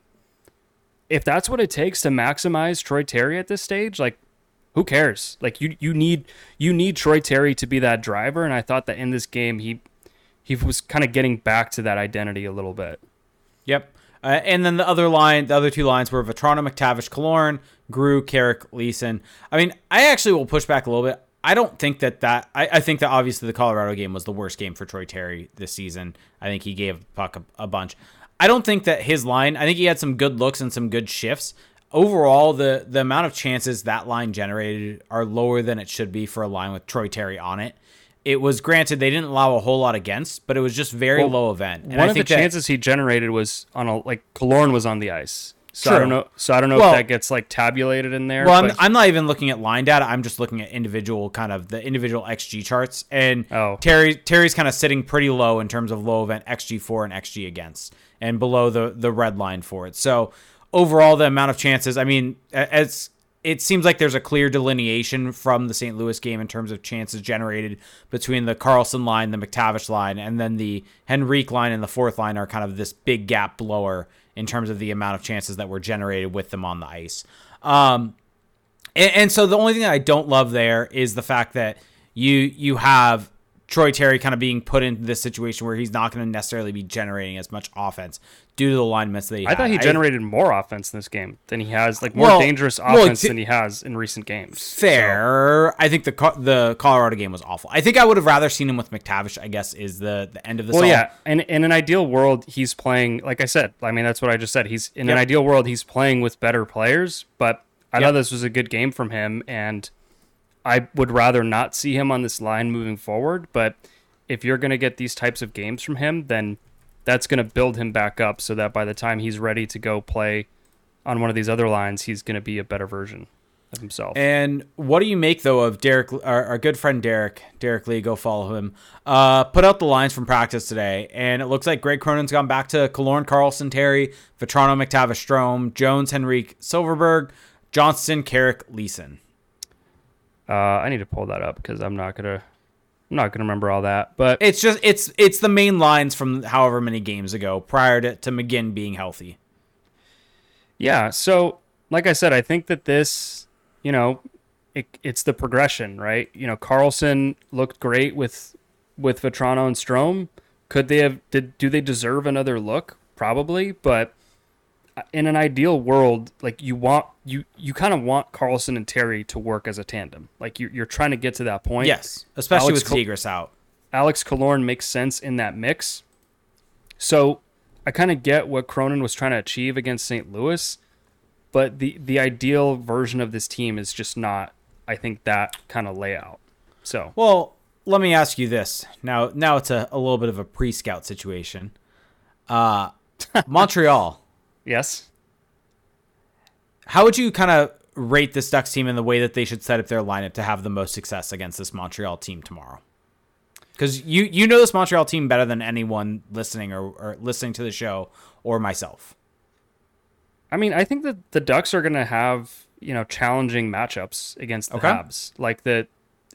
if that's what it takes to maximize Troy Terry at this stage, like who cares? Like you you need you need Troy Terry to be that driver, and I thought that in this game he he was kind of getting back to that identity a little bit. Yep. Uh, and then the other line, the other two lines were Vatrano, McTavish, Killorn, Groulx, Carrick, Leason. I mean, I actually will push back a little bit. I don't think that that. I, I think that obviously the Colorado game was the worst game for Troy Terry this season. I think he gave puck a, a bunch. I don't think that his line. I think he had some good looks and some good shifts. Overall, the the amount of chances that line generated are lower than it should be for a line with Troy Terry on it. It was granted they didn't allow a whole lot against, but it was just very Well, low event. And One I of the that- chances he generated was on a like Killorn was on the ice. So I don't know. So I don't know Well- if that gets like tabulated in there. Well, I'm, I'm not even looking at line data. I'm just looking at individual kind of the individual XG charts. And Oh. Terry Terry's kind of sitting pretty low in terms of low event XG for and XG against, and below the the red line for it. So overall, the amount of chances. I mean, as it seems like there's a clear delineation from the St. Louis game in terms of chances generated between the Carlsson line, the McTavish line, and then the Henrique line and the fourth line are kind of this big gap blower in terms of the amount of chances that were generated with them on the ice. Um, and, and so the only thing that I don't love there is the fact that you you have Troy Terry kind of being put into this situation where he's not going to necessarily be generating as much offense due to the alignments that he had. I thought he generated more offense in this game than he has, like more Well- dangerous well, offense t- than he has in recent games. fair. I think the the Colorado game was awful. I think I would have rather seen him with McTavish. I guess is the the end of this. Well, all. yeah, and in an ideal world, he's playing. Like I said, I mean that's what I just said. He's in an ideal world, he's playing with better players. But I Yep. thought this was a good game from him, and I would rather not see him on this line moving forward. But if you're going to get these types of games from him, then that's going to build him back up so that by the time he's ready to go play on one of these other lines, he's going to be a better version of himself. And what do you make though of Derek, our, our good friend Derek, Derek Lee? Go follow him. Uh, put out the lines from practice today, and it looks like Greg Cronin's gone back to Killorn, Carlsson, Terry, Vatrano, McTavish, Strome, Jones, Henrique, Silfverberg, Johnston, Carrick, Leason. Uh, I need to pull that up because I'm not gonna, I'm not gonna remember all that. But It's just it's it's the main lines from however many games ago prior to, to McGinn being healthy. Yeah. So, like I said, I think that this, you know, it, it's the progression, right? You know, Carlsson looked great with with Vatrano and Strome. Could they have? Did do they deserve another look? Probably, but in an ideal world, like you want you you kind of want Carlsson and Terry to work as a tandem. Like you're you're trying to get to that point. Yes, especially Alex with Col- Zegras out. Alex Killorn makes sense in that mix. So I kind of get what Cronin was trying to achieve against St. Louis, but the the ideal version of this team is just not, I think, that kind of layout. So Well, let me ask you this. Now now it's a, a little bit of a pre-scout situation. Uh Montreal. Yes, How would you kind of rate this Ducks team in the way that they should set up their lineup to have the most success against this Montreal team tomorrow? Because you you know this Montreal team better than anyone listening or, or listening to the show or myself. I mean, I think that the Ducks are going to have you know challenging matchups against the Okay. Habs. Like the,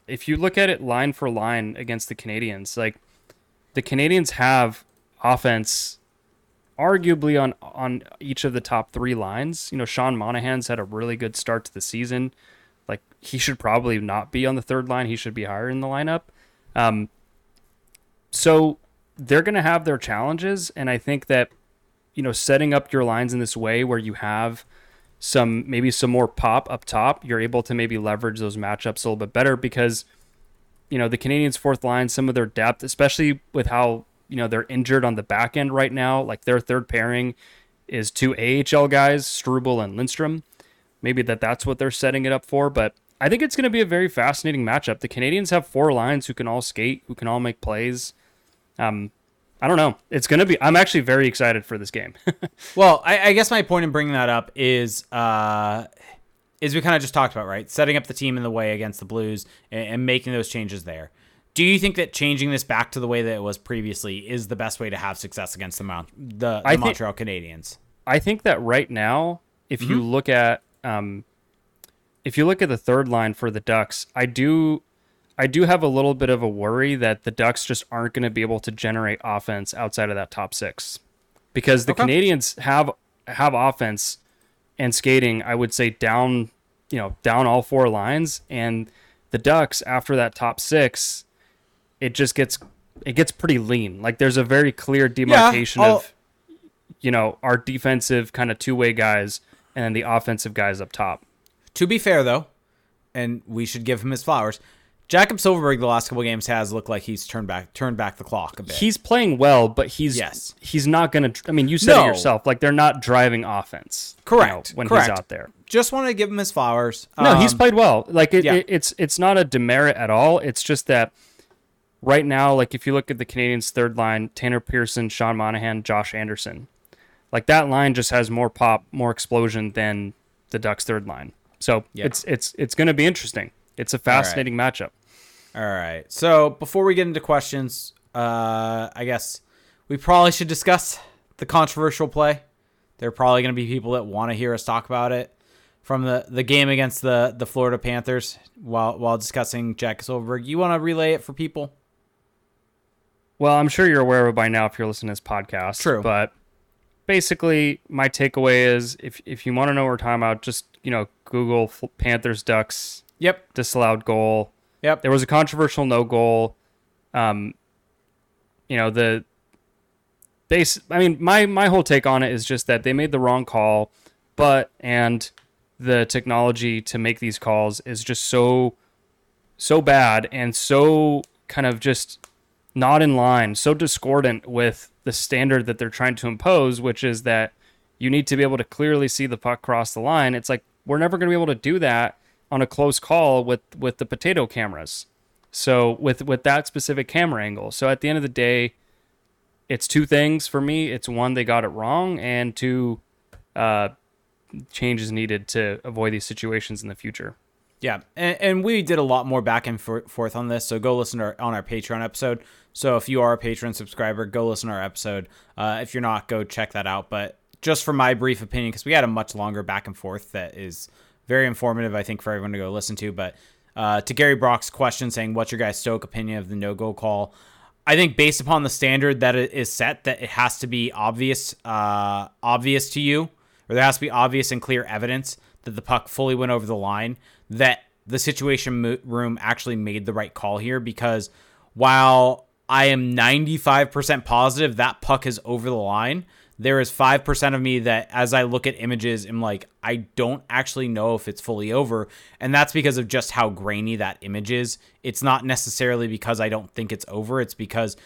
if you look at it line for line against the Canadiens, like the Canadiens have offense, arguably on on each of the top three lines. You know, Sean Monahan's had a really good start to the season. Like he should probably not be on the third line. He should be higher in the lineup. Um, so they're going to have their challenges, and I think that you know setting up your lines in this way where you have some maybe some more pop up top, you're able to maybe leverage those matchups a little bit better because you know the Canadiens' fourth line, some of their depth, especially with how you know they're injured on the back end right now. Like their third pairing is two AHL guys, Struble and Lindstrom. Maybe that that's what they're setting it up for, but I think it's going to be a very fascinating matchup. The Canadiens have four lines who can all skate, who can all make plays. Um, I don't know. It's going to be. I'm actually very excited for this game. Well, I, I guess my point in bringing that up is, uh, is we kind of just talked about right, setting up the team in the way against the Blues and, and making those changes there. Do you think that changing this back to the way that it was previously is the best way to have success against the Mount the, the I think- Montreal Canadiens? I think that right now, if you look at um, if you look at the third line for the Ducks, I do I do have a little bit of a worry that the Ducks just aren't going to be able to generate offense outside of that top six because the Okay. Canadiens have have offense and skating, I would say down, you know, down all four lines. And the Ducks, after that top six, it just gets it gets pretty lean. Like there's a very clear demarcation I'll- of, you know, our defensive kind of two way guys and then the offensive guys up top. To be fair, though, and we should give him his flowers. Jakob Silfverberg the last couple games has looked like he's turned back turned back the clock a bit. He's playing well, but he's Yes. he's not going to. I mean, you said No. it yourself. Like they're not driving offense. you Correct, know, when correct. he's out there. Just want to give him his flowers. No, he's Um, played well. Like it, yeah. it, it's it's not a demerit at all. It's just that right now, like if you look at the Canadiens' third line, Tanner Pearson, Sean Monahan, Josh Anderson, like that line just has more pop, more explosion than the Ducks' third line. So Yeah. it's it's it's going to be interesting. It's a fascinating matchup. All right. So before we get into questions, uh, I guess we probably should discuss the controversial play. There are probably going to be people that want to hear us talk about it from the, the game against the, the Florida Panthers while while discussing Jack Silfverberg. You want to relay it for people? Well, I'm sure you're aware of it by now if you're listening to this podcast. True. But basically, my takeaway is if if you want to know what we're talking about, just you know Google Panthers Ducks Yep. disallowed goal. Yep. There was a controversial no goal. Um, you know the base. I mean, my my whole take on it is just that they made the wrong call, but and the technology to make these calls is just so so bad and so kind of just not in line, so discordant with the standard that they're trying to impose, which is that you need to be able to clearly see the puck cross the line. It's like we're never going to be able to do that on a close call with with the potato cameras. So with with that specific camera angle. So at the end of the day, it's two things for me. It's one they got it wrong, and two, uh, changes needed to avoid these situations in the future. Yeah, and, and we did a lot more back and for- forth on this. So go listen to our, on our Patreon episode. So if you are a Patreon subscriber, go listen to our episode. Uh, if you're not, go check that out. But just for my brief opinion, because we had a much longer back and forth that is very informative, I think, for everyone to go listen to. But uh, to Gary Brock's question saying, "What's your guys' Stoke opinion of the no go call?" I think based upon the standard that it is set, that it has to be obvious, uh, obvious to you, or there has to be obvious and clear evidence that the puck fully went over the line. That the situation mo- room actually made the right call here because while I am 95% positive that puck is over the line, there is 5% of me that as I look at images am like I don't actually know if it's fully over and that's because of just how grainy that image is. It's not necessarily because I don't think it's over, it's because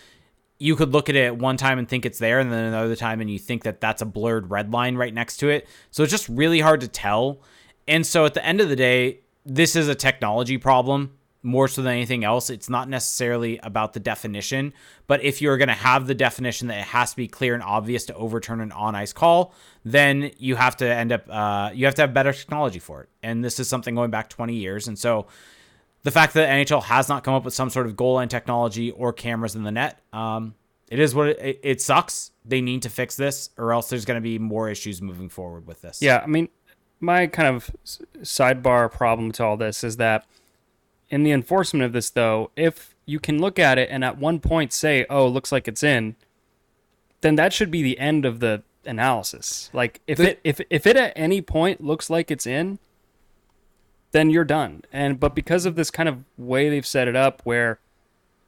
you could look at it one time and think it's there and then another time and you think that that's a blurred red line right next to it. So it's just really hard to tell. And so at the end of the day, this is a technology problem more so than anything else. It's not necessarily about the definition, but if you're going to have the definition that it has to be clear and obvious to overturn an on ice call, then you have to end up uh, you have to have better technology for it. And this is something going back 20 years, and so the fact that NHL has not come up with some sort of goal line technology or cameras in the net, um, it is what it, it, it sucks. They need to fix this, or else there's going to be more issues moving forward with this. Yeah, I mean, my kind of sidebar problem to all this is that in the enforcement of this, though, if you can look at it and at one point say, "Oh, looks like it's in," then that should be the end of the analysis. Like if The- it if if it at any point looks like it's in, then you're done. And but because of this kind of way they've set it up, where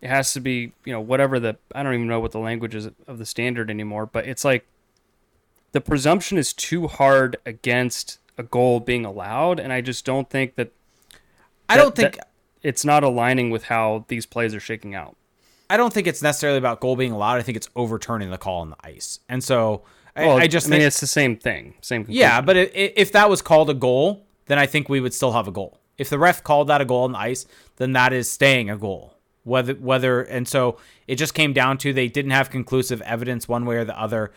it has to be, you know, whatever the I don't even know what the language is of the standard anymore, but it's like the presumption is too hard against a goal being allowed, and I just don't think that I that- don't think it's not aligning with how these plays are shaking out. I don't think it's necessarily about goal being allowed. I think it's overturning the call on the ice, and so I, Well, I just I mean think it's the same thing, same. Yeah, but i- i- if that was called a goal, then I think we would still have a goal. If the ref called that a goal on the ice, then that is staying a goal. Whether whether and so it just came down to they didn't have conclusive evidence one way or the other.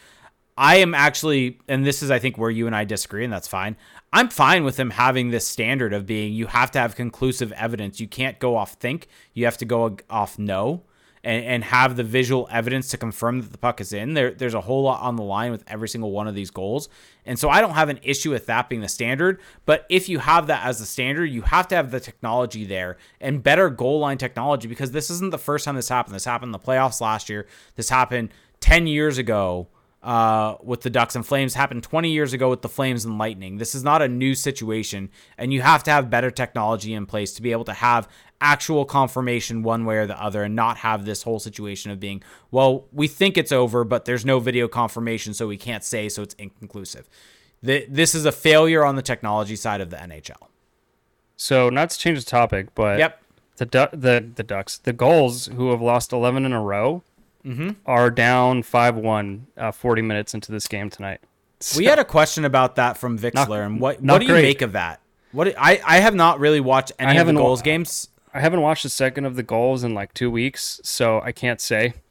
I am actually, and this is I think where you and I disagree, and that's fine. I'm fine with them having this standard of being you have to have conclusive evidence. You can't go off think. You have to go off know and, and have the visual evidence to confirm that the puck is in. There, there's a whole lot on the line with every single one of these goals. And so I don't have an issue with that being the standard. But if you have that as the standard, you have to have the technology there and better goal line technology because this isn't the first time this happened. This happened in the playoffs last year. This happened 10 years ago uh, with the Ducks and Flames happened 20 years ago with the Flames and Lightning. This is not a new situation, and you have to have better technology in place to be able to have actual confirmation one way or the other and not have this whole situation of being, well, we think it's over, but there's no video confirmation, so we can't say, so it's inconclusive. This is a failure on the technology side of the NHL. So, not to change the topic, but yep. the du- the the Ducks, the Gulls, who have lost 11 in a row, mm-hmm. are down 5-1 uh, 40 minutes into this game tonight. So, we had a question about that from Vixler, not, and what what do you make of that? What I I have not really watched any of the Gulls games. I haven't watched a second of the Gulls in like two weeks, so I can't say.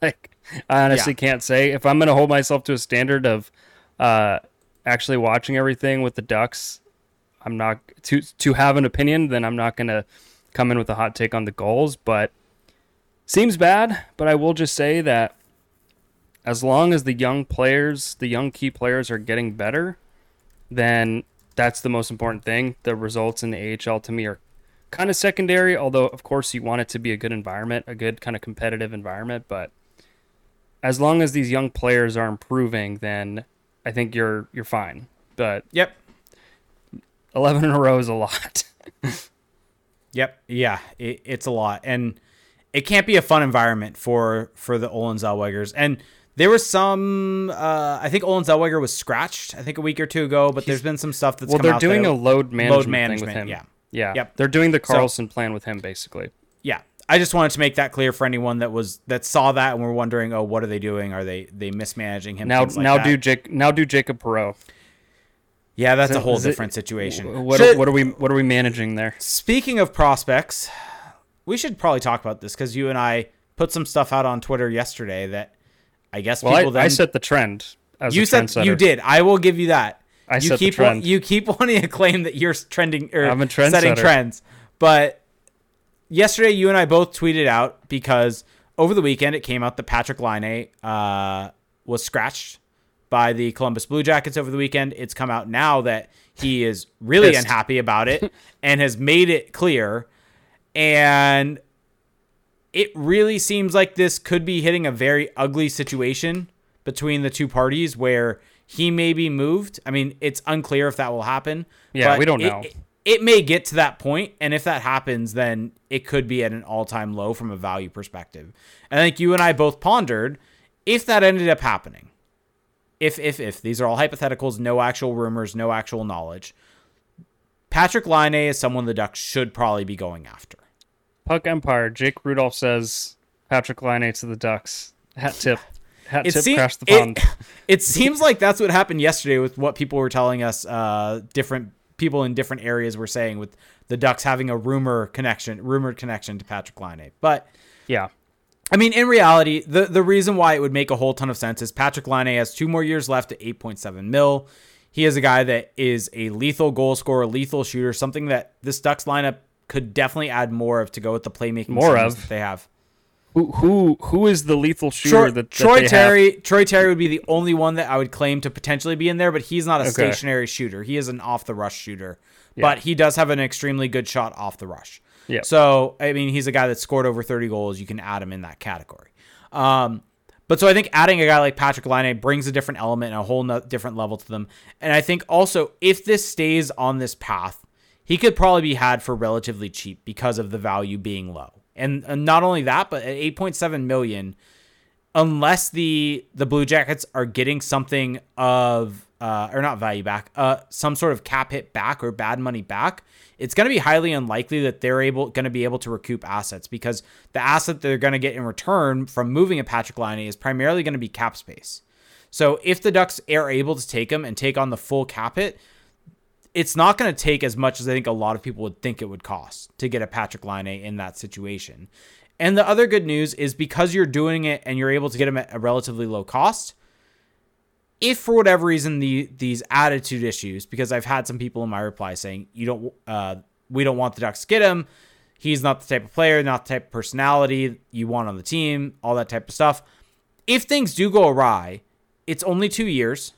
Like, I honestly yeah. can't say if I'm going to hold myself to a standard of uh, actually watching everything with the Ducks. I'm not to to have an opinion. Then I'm not going to come in with a hot take on the Gulls, but seems bad. But I will just say that as long as the young players, the young key players, are getting better, then that's the most important thing. The results in the AHL to me are kind of secondary, although of course you want it to be a good environment, a good kind of competitive environment, but as long as these young players are improving, then I think you're you're fine. But yep. 11 in a row is a lot. yep. Yeah, it, it's a lot and it can't be a fun environment for for the Olen Zellwegers. And there was some. Uh, I think Olen Zellweger was scratched. I think a week or two ago, but He's, there's been some stuff that's well. they're doing a load management, load management with him. Yeah, yeah. Yep. They're doing the Carlsson so, plan with him basically. Yeah. I just wanted to make that clear for anyone that was that saw that and were wondering, oh, what are they doing? Are they they mismanaging him? Now like now that. do Jake now do Jacob Perreault. Yeah, that's a whole different it, situation. What, what are we what are we managing there? Speaking of prospects, we should probably talk about this because you and I put some stuff out on Twitter yesterday that I guess well, people I, then I set the trend. you said you did. I will give you that. I you set keep the trend. you keep wanting to claim that you're trending or I'm a trend setting setter. trends, but yesterday you and I both tweeted out because over the weekend it came out that Patrik Laine uh, was scratched by the Columbus Blue Jackets over the weekend. It's come out now that he is really Pissed. unhappy about it and has made it clear. And it really seems like this could be hitting a very ugly situation between the two parties where he may be moved. I mean, it's unclear if that will happen. Yeah, we don't know. It, it may get to that point, and if that happens, then it could be at an all-time low from a value perspective. And I think you and I both pondered if that ended up happening. If if if these are all hypotheticals, no actual rumors, no actual knowledge. Patrik Laine is someone the Ducks should probably be going after. Puck Empire. Jake Rudolph says Patrik Laine to the Ducks. Hat tip. Hat it tip. Seem, crash the pond. It, it, seems like that's what happened yesterday with what people were telling us. Uh, different people in different areas were saying with the Ducks having a rumor connection, rumored connection to Patrik Laine. But yeah, I mean, in reality, the the reason why it would make a whole ton of sense is Patrik Laine has two more years left at 8.7 mil. He is a guy that is a lethal goal scorer, lethal shooter, something that this Ducks lineup could definitely add more of to go with the playmaking more of they have. Who who who is the lethal shooter Troy, that, that Troy Terry? Have? Troy Terry would be the only one that I would claim to potentially be in there, but he's not a okay. stationary shooter. He is an off the rush shooter, yeah. but he does have an extremely good shot off the rush. Yeah. So I mean, he's a guy that scored over thirty goals. You can add him in that category. Um, but so I think adding a guy like Patrik Laine brings a different element and a whole no- different level to them. And I think also if this stays on this path, he could probably be had for relatively cheap because of the value being low. And, and not only that, but at 8.7 million, unless the the Blue Jackets are getting something of uh, or not value back, uh, some sort of cap hit back or bad money back, it's going to be highly unlikely that they're able going to be able to recoup assets because the asset they're going to get in return from moving a Patrik Laine is primarily going to be cap space. So if the Ducks are able to take him and take on the full cap hit, it's not going to take as much as I think a lot of people would think it would cost to get a Patrik Laine in that situation. And the other good news is because you're doing it and you're able to get him at a relatively low cost, if for whatever reason the these attitude issues, because I've had some people in my reply saying you don't, uh, we don't want the Ducks to get him. He's not the type of player, not the type of personality you want on the team, all that type of stuff. If things do go awry, it's only two years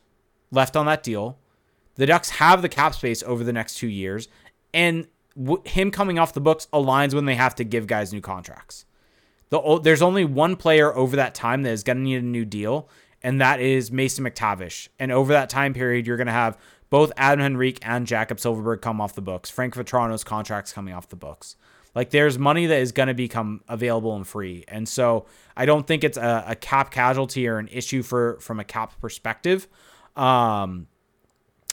left on that deal. The Ducks have the cap space over the next two years, and w- him coming off the books aligns when they have to give guys new contracts. The, there's only one player over that time that is going to need a new deal, and that is Mason McTavish. And over that time period, you're going to have both Adam Henrique and Jakob Silfverberg come off the books. Frank Vatrano's contracts coming off the books. Like there's money that is going to become available and free, and so I don't think it's a, a cap casualty or an issue for from a cap perspective. Um,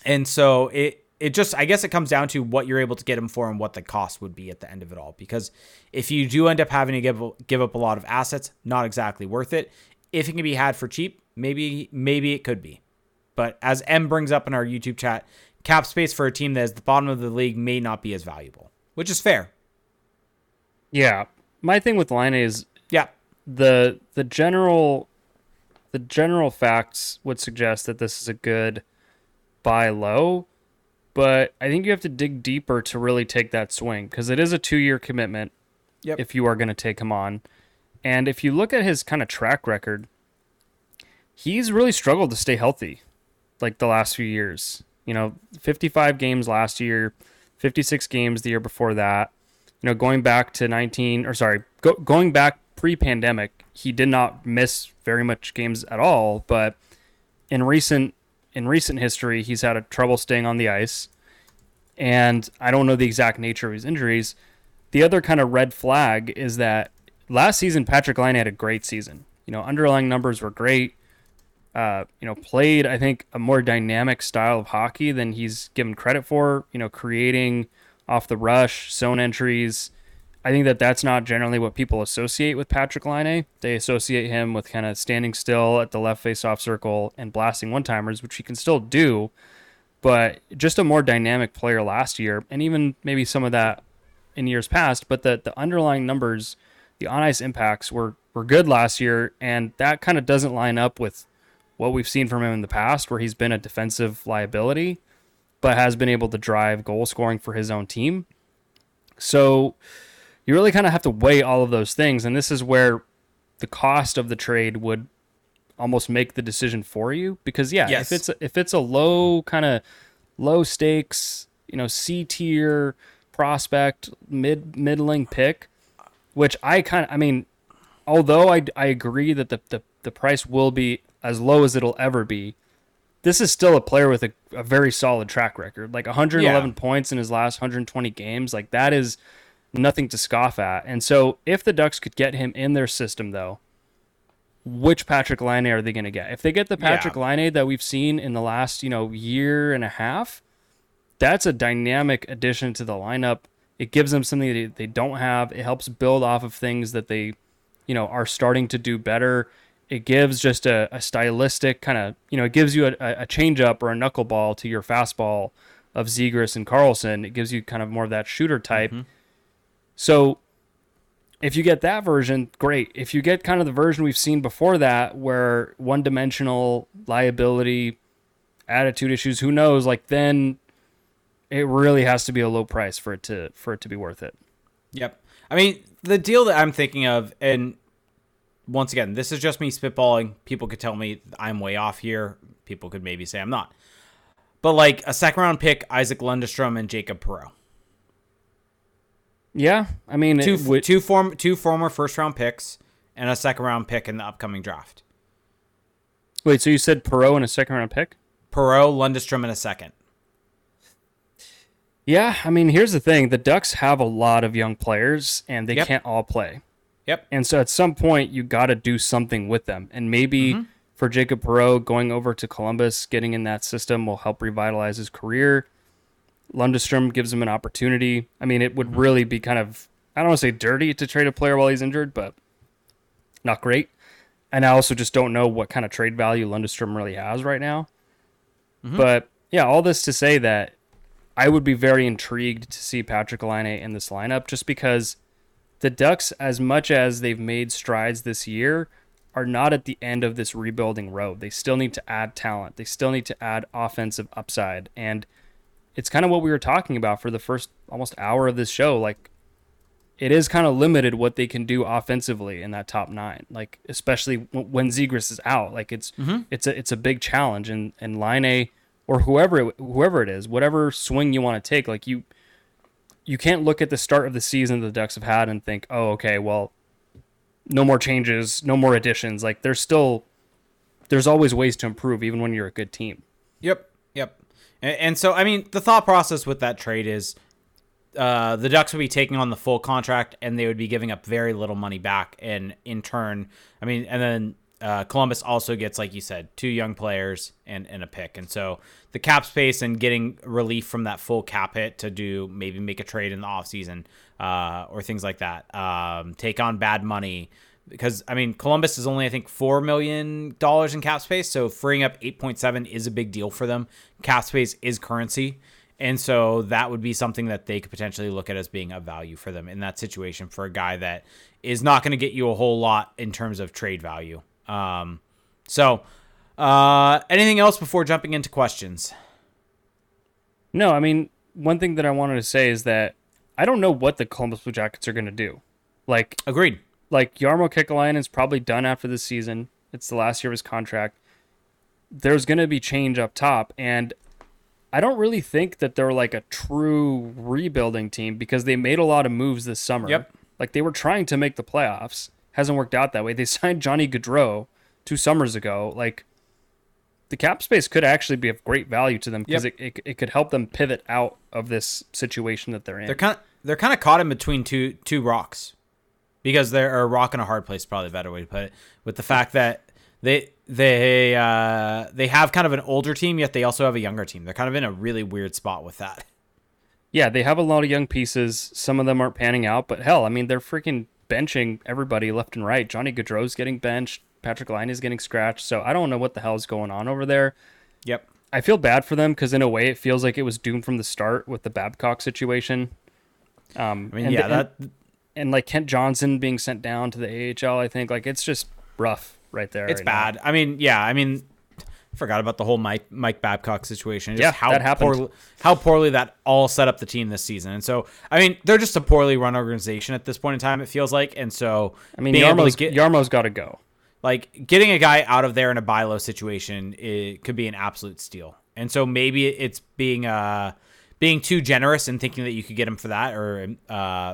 and so it it just I guess it comes down to what you're able to get him for and what the cost would be at the end of it all. Because if you do end up having to give give up a lot of assets, not exactly worth it. If it can be had for cheap, maybe maybe it could be. But as M brings up in our YouTube chat, cap space for a team that is the bottom of the league may not be as valuable, which is fair. Yeah. My thing with Laine is Yeah. the the general the general facts would suggest that this is a good buy low, but I think you have to dig deeper to really take that swing because it is a two year commitment Yep. if you are going to take him on. And if you look at his kind of track record, he's really struggled to stay healthy like the last few years. You know, 55 games last year, 56 games the year before that. You know, going back to 19 or sorry, go, going back pre-pandemic, he did not miss very much games at all, but in recent in recent history, he's had a trouble staying on the ice. And I don't know the exact nature of his injuries. The other kind of red flag is that last season Patrik Laine had a great season. You know, underlying numbers were great. Uh, you know, played I think a more dynamic style of hockey than he's given credit for. You know, creating off the rush, zone entries. I think that that's not generally what people associate with Patrik Laine. They associate him with kind of standing still at the left face-off circle and blasting one-timers, which he can still do, but just a more dynamic player last year, and even maybe some of that in years past. But the the underlying numbers, the on-ice impacts were were good last year, and that kind of doesn't line up with what we've seen from him in the past, where he's been a defensive liability, but has been able to drive goal scoring for his own team. So you really kind of have to weigh all of those things, and this is where the cost of the trade would almost make the decision for you. Because yeah, Yes. if it's a, if it's a low kind of low stakes, you know, C tier prospect, mid middling pick, which I kind of, I mean, although I, I agree that the, the the price will be as low as it'll ever be. This is still a player with a, a very solid track record, like 111 Yeah. points in his last 120 games. Like that is nothing to scoff at. And so, if the Ducks could get him in their system, though, which Patrik Laine are they going to get? If they get the Patrik Yeah. Laine that we've seen in the last, you know, year and a half, that's a dynamic addition to the lineup. It gives them something that they don't have. It helps build off of things that they, you know, are starting to do better. It gives just a, a stylistic kind of, you know, it gives you a, a change up or a knuckleball to your fastball of Zegras and Carlsson. It gives you kind of more of that shooter type. Mm-hmm. So if you get that version, great. If you get kind of the version we've seen before that, where one dimensional liability, attitude issues, who knows? Like then it really has to be a low price for it to for it to be worth it. Yep. I mean, the deal that I'm thinking of, and once again, this is just me spitballing. People could tell me I'm way off here. People could maybe say I'm not. But like a second round pick, Isac Lundestrom and Jacob Perreault. Yeah, I mean, Two, would- two, form, two former first round picks and a second round pick in the upcoming draft. wait. So you said Perreault in a second round pick? Perreault, Lundestrom in a second. Yeah, I mean, here's the thing: the Ducks have a lot of young players, and they Yep. can't all play. Yep. And so at some point, you got to do something with them. And maybe Mm-hmm. for Jacob Perreault, going over to Columbus, getting in that system will help revitalize his career. Lundestrom gives him an opportunity. I mean, it would really be kind of, I don't want to say dirty to trade a player while he's injured, but not great. And I also just don't know what kind of trade value Lundestrom really has right now. Mm-hmm. But yeah, all this to say that I would be very intrigued to see Patrik Laine in this lineup just because the Ducks, as much as they've made strides this year, are not at the end of this rebuilding road. They still need to add talent. They still need to add offensive upside. And it's kind of what we were talking about for the first almost hour of this show. Like, it is kind of limited what they can do offensively in that top nine. Like, especially w- when Zegras is out. Like, it's mm-hmm. it's a it's a big challenge. And and Laine or whoever it, whoever it is, whatever swing you want to take, like you you can't look at the start of the season the Ducks have had and think, oh, okay, well, no more changes, no more additions. Like there's still there's always ways to improve, even when you're a good team. Yep. And, and so, I mean, the thought process with that trade is uh, the Ducks would be taking on the full contract, and they would be giving up very little money back. And in turn, I mean, and then uh, Columbus also gets, like you said, two young players and, and a pick. And so the cap space and getting relief from that full cap hit to do maybe make a trade in the offseason uh, or things like that, um, take on bad money. Because I mean, Columbus is only I think four million dollars in cap space, so freeing up eight point seven is a big deal for them. Cap space is currency, and so that would be something that they could potentially look at as being a value for them in that situation for a guy that is not going to get you a whole lot in terms of trade value. Um, so, uh, anything else before jumping into questions? No, I mean, one thing that I wanted to say is that I don't know what the Columbus Blue Jackets are going to do. Like, agreed. Like Kekalainen is probably done after the season. It's the last year of his contract. There's going to be change up top, and I don't really think that they're like a true rebuilding team because they made a lot of moves this summer. Yep. Like they were trying to make the playoffs. Hasn't worked out that way. They signed Johnny Gaudreau two summers ago. Like the cap space could actually be of great value to them because Yep. it, it, it could help them pivot out of this situation that they're in. They're kind of they're kind of caught in between two two rocks because they're a rock and a hard place. Probably a better way to put it. With the fact that they they uh, they have kind of an older team, yet they also have a younger team. They're kind of in a really weird spot with that. Yeah, they have a lot of young pieces. Some of them aren't panning out, but hell, I mean, they're freaking benching everybody left and right. Johnny Gaudreau's getting benched. Patrik Laine is getting scratched. So I don't know what the hell is going on over there. Yep. I feel bad for them because in a way it feels like it was doomed from the start with the Babcock situation. Um, I mean, yeah, that and like Kent Johnson being sent down to the AHL. I think like it's just rough right there. it's right now. bad. I mean, yeah, I mean, I forgot about the whole Mike Mike Babcock situation. Just Yeah, how that happened. Poorly, how poorly that all set up the team this season. And so, I mean, they're just a poorly run organization at this point in time. It feels like, and so I mean, being able to Jarmo's, get- Jarmo's got to go. like getting a guy out of there in a buy low situation it could be an absolute steal and so maybe it's being uh being too generous and thinking that you could get him for that or uh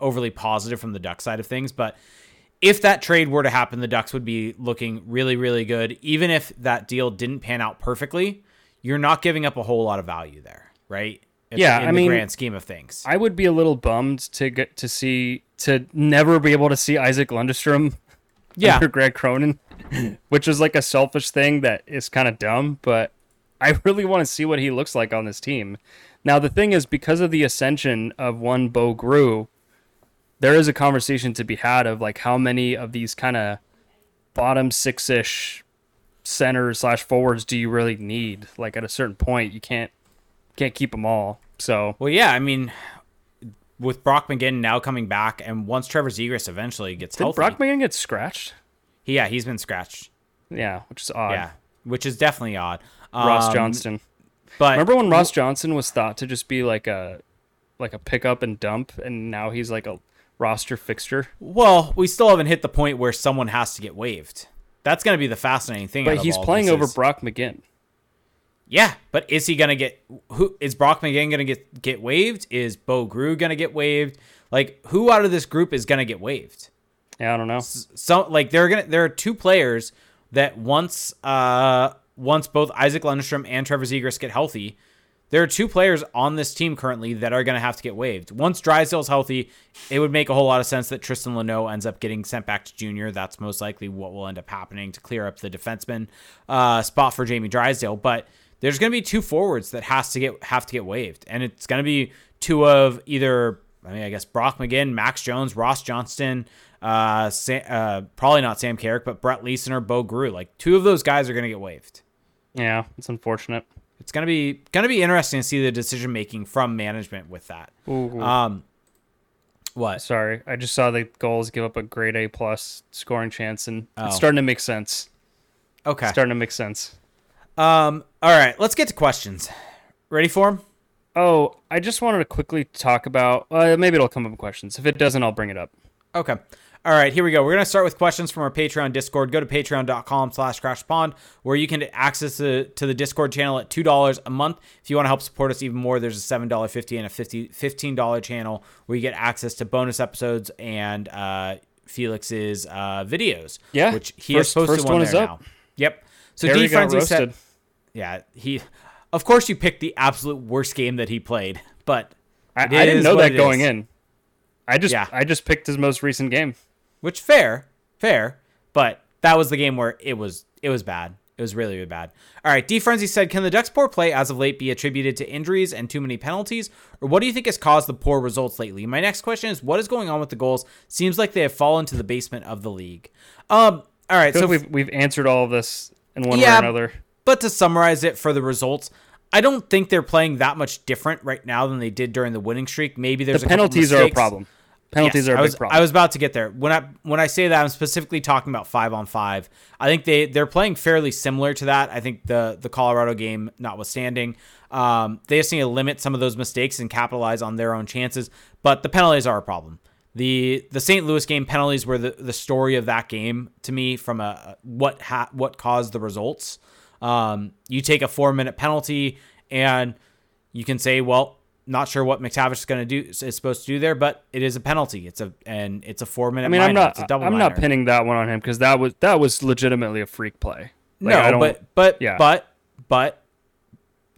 overly positive from the duck side of things but if that trade were to happen the ducks would be looking really really good. Even if that deal didn't pan out perfectly you're not giving up a whole lot of value there right? Yeah, in I the mean- grand scheme of things. I would be a little bummed to get to see to never be able to see Isac Lundestrom yeah. under Greg Cronin, which is like a selfish thing that is kind of dumb, but I really want to see what he looks like on this team. Now the thing is, because of the ascension of one Bo Groulx, there is a conversation to be had of like how many of these kind of bottom six ish centers slash forwards do you really need? Like at a certain point, you can't can't keep them all. So Well, yeah, I mean, with Brock McGinn now coming back, and once Trevor Zegras eventually gets did healthy, Brock McGinn get scratched? he- yeah, he's been scratched. Yeah, which is odd. Yeah, which is definitely odd. Ross Um, Johnston. but Remember when Ross Johnston was thought to just be like a like a pick up and dump, and now he's like a roster fixture. Well, we still haven't hit the point where someone has to get waived. That's going to be the fascinating thing. But he's playing over Brock McGinn. Yeah, but is he going to get who? Is Brock McGinn going to get get waived? Is Bo Groulx going to get waived? Like who out of this group is going to get waived? Yeah, I don't know. so like they're gonna there are two players that once uh once both Isac Lundestrom and Trevor Zegras get healthy, there are two players on this team currently that are gonna have to get waived. Once Drysdale's healthy, it would make a whole lot of sense that Tristan Luneau ends up getting sent back to junior. That's most likely what will end up happening to clear up the defenseman uh, spot for Jamie Drysdale. But there's gonna be two forwards that has to get have to get waived, and it's gonna be two of either I mean, I guess Brock McGinn, Max Jones, Ross Johnston, uh, Sam, uh, probably not Sam Carrick, but Brett Leason or Bo Groulx. Like two of those guys are going to get waived. Yeah, it's unfortunate. It's gonna be gonna be interesting to see the decision making from management with that. Ooh, Um, what? sorry, I just saw the Gulls give up a grade A plus scoring chance, and Oh. it's starting to make sense. Okay. Starting to make sense. Um. All right. Let's get to questions. Ready for them? Oh, I just wanted to quickly talk about. Uh, maybe it'll come up in questions. If it doesn't, I'll bring it up. Okay. All right, here we go. We're going to start with questions from our Patreon Discord. Go to patreon.com slash crashpond where you can access to, to the Discord channel at $2 a month. If you want to help support us even more, there's a $7.50 and a 50, $15 channel where you get access to bonus episodes and uh, Felix's uh, videos. Yeah, Which he first- has posted one, one is there up. now. Yep. So Harry D Frenzy said, yeah, he. Of course, you picked the absolute worst game that he played, but I, I didn't know that going is. in. I just Yeah. I just picked his most recent game. Which fair, fair, but that was the game where it was it was bad. It was really, really bad. All right, D Frenzy said, "Can the Ducks' poor play as of late be attributed to injuries and too many penalties, or what do you think has caused the poor results lately?" My next question is, what is going on with the Gulls? Seems like they have fallen to the basement of the league. Um, all right, so like we've we've answered all of this in one Yeah, way or another. But to summarize it for the results, I don't think they're playing that much different right now than they did during the winning streak. Maybe there's The penalties are a problem. Penalties Yes, are a I was, big problem. I was about to get there. When I when I say that, I'm specifically talking about five on five. I think they they're playing fairly similar to that. I think the the Colorado game, notwithstanding, um, they just need to limit some of those mistakes and capitalize on their own chances. But the penalties are a problem. The the St. Louis game penalties were the, the story of that game to me from a what ha- what caused the results. Um, you take a four minute penalty and you can say, well, not sure what McTavish is going to do is supposed to do there, but it is a penalty. It's a and it's a four minute. I mean, minor. I'm not It's a double I'm not pinning that one on him because that was that was legitimately a freak play. Like, I no, don't- but but yeah. but but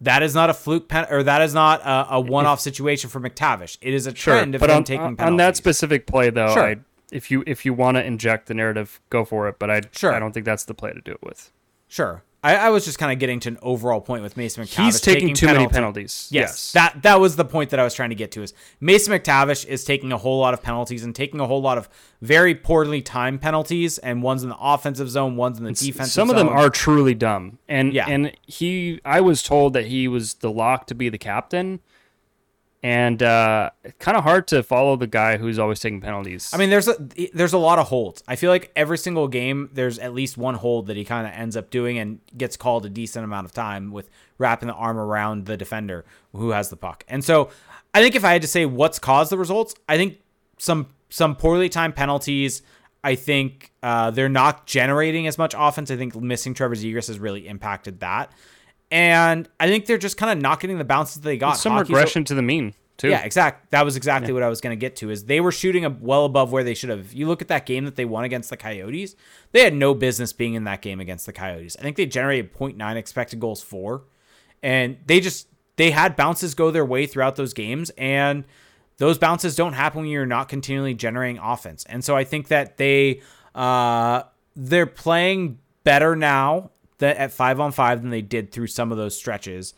that is not a fluke pen or that is not a, a one off situation for McTavish. It is a sure. trend of But him on, taking penalties. on that specific play though, Sure. I, if you if you want to inject the narrative, go for it. But I Sure. I don't think that's the play to do it with. sure. I, I was just kind of getting to an overall point with Mason McTavish. He's taking, too many penalties. Yes, Yes. that that was the point that I was trying to get to. Is Mason McTavish is taking a whole lot of penalties and taking a whole lot of very poorly timed penalties, and ones in the offensive zone, ones in the defensive. Zone. Some of them zone. are truly dumb. And Yeah. and he I was told that he was the lock to be the captain. And uh it's kind of hard to follow the guy who's always taking penalties. I mean, there's a there's a lot of holds. I feel like every single game there's at least one hold that he kind of ends up doing and gets called a decent amount of time with wrapping the arm around the defender who has the puck. And so, I think if I had to say what's caused the results, I think some some poorly timed penalties. I think uh, they're not generating as much offense. I think missing Trevor Zegras has really impacted that. And I think they're just kind of not getting the bounces that they got. some Hockey's regression to the mean too. yeah, exact. That was exactly what I was going to get to. Is they were shooting a, well above where they should have. You look at that game that they won against the Coyotes, they had no business being in that game against the Coyotes. I think they generated 0.9 expected goals for, and they just they had bounces go their way throughout those games, and those bounces don't happen when you're not continually generating offense. And so I think that they uh, they're playing better now that at five on five than they did through some of those stretches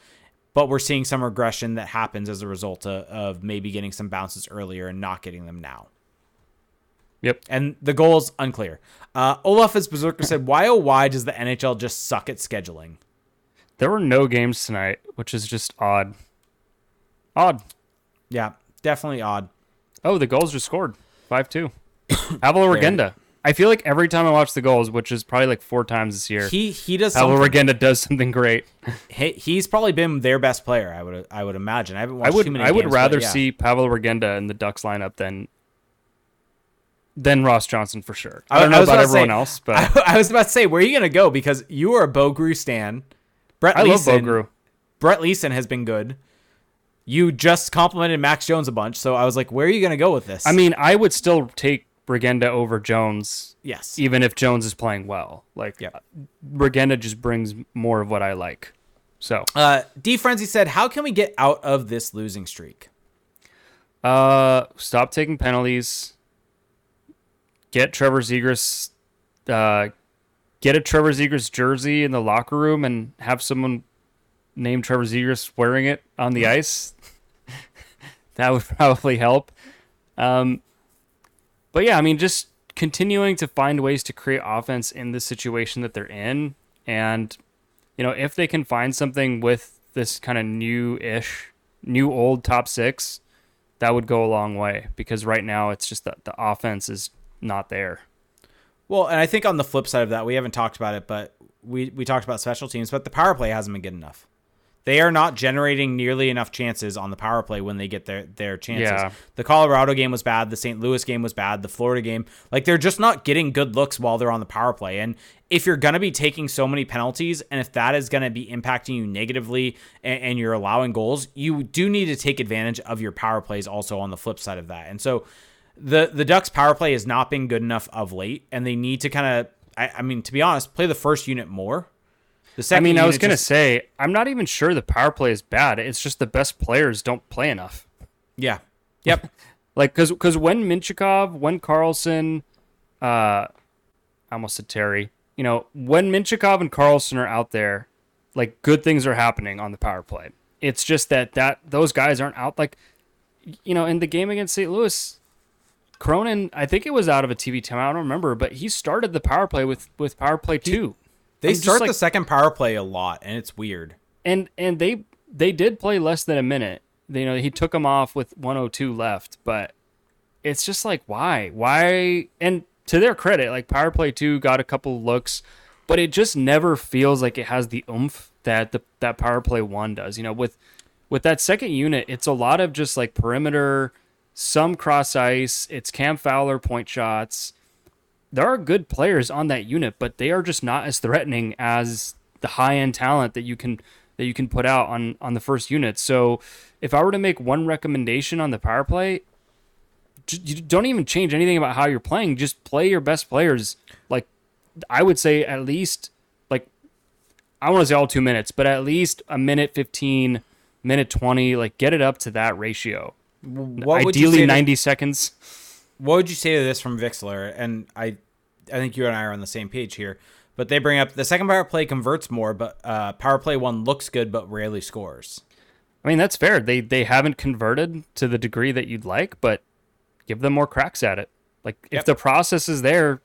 but we're seeing some regression that happens as a result of, of maybe getting some bounces earlier and not getting them now. Yep. And the Gulls unclear. Uh, Olaf as Berserker said, "Why oh why does the NHL just suck at scheduling?" There were no games tonight, which is just odd. Odd. Yeah, definitely odd. Oh, the Gulls just scored. 5 2. Pavel Regenda. I feel like every time I watch the Gulls, which is probably like four times this year, He he does Pavel. Regenda does something great. He, he's probably been their best player. I would I would imagine. I haven't watched I would too many. I would games, but rather yeah. see Pavel Regenda in the Ducks lineup than than Ross Johnston for sure. I I- don't I know was about about to say- everyone else, but I, I was about to say, where are you going to go? Because you are a Bo Groulx stan. Brett I love Leason, Bogru. Brett Leason has been good. You just complimented Max Jones a bunch, so I was like, where are you going to go with this? I mean, I would still take Regenda over Jones, yes. even if Jones is playing well. Like, Yep. Regenda just brings more of what I like. So, Uh, D Frenzy said, "How can we get out of this losing streak?" uh, stop taking penalties. Get Trevor Zegras, uh, get a Trevor Zegras jersey in the locker room and have someone named Trevor Zegras wearing it on the ice. that would probably help. Um, but yeah, I mean, just continuing to find ways to create offense in the situation that they're in, and you know, if they can find something with this kind of new-ish, new old top six, that would go a long way. Because right now, it's just that the offense is not there. Well, and I think on the flip side of that, we haven't talked about it, but we we talked about special teams, but the power play hasn't been good enough. They are not generating nearly enough chances on the power play when they get their their chances. Yeah. The Colorado game was bad, the St. Louis game was bad, the Florida game, like they're just not getting good looks while they're on the power play. And if you're going to be taking so many penalties and if that is going to be impacting you negatively and, and you're allowing goals, you do need to take advantage of your power plays also on the flip side of that. And so the the Ducks power play has not been good enough of late, and they need to kind of, I, I mean, to be honest, play the first unit more. The I mean, I was gonna say I'm not even sure the power play is bad. It's just the best players don't play enough. yeah, yep, Like, cause, cause when Mintyukov, when Carlsson, uh, I almost said Terry. You know, when Mintyukov and Carlsson are out there, like good things are happening on the power play. It's just that that those guys aren't out. Like, you know, in the game against St. Louis, Cronin, I think it was out of a TV timeout. I don't remember, but he started the power play with with power play two. They I'm start like- the second power play a lot, and it's weird. and and they they did play less than a minute. You know, he took them off with 102 left, but it's just like why, why? And to their credit, like power play two got a couple looks, but it just never feels like it has the oomph that the that power play one does. You know, with with that second unit, it's a lot of just like perimeter, some cross ice. It's Cam Fowler point shots. There are good players on that unit, but they are just not as threatening as the high end talent that you can that you can put out on on the first unit. So, if I were to make one recommendation on the power play, you don't even change anything about how you're playing. Just play your best players. Like I would say, at least like I want to say all two minutes, but at least a minute fifteen, minute twenty. Like get it up to that ratio. What Ideally, say to- ninety seconds. What would you say to this from Vixler? And I, I think you and I are on the same page here. But they bring up the second power play converts more, but uh, power play one looks good but rarely scores. I mean, that's fair. They they haven't converted to the degree that you'd like, but give them more cracks at it. Like if the process is there,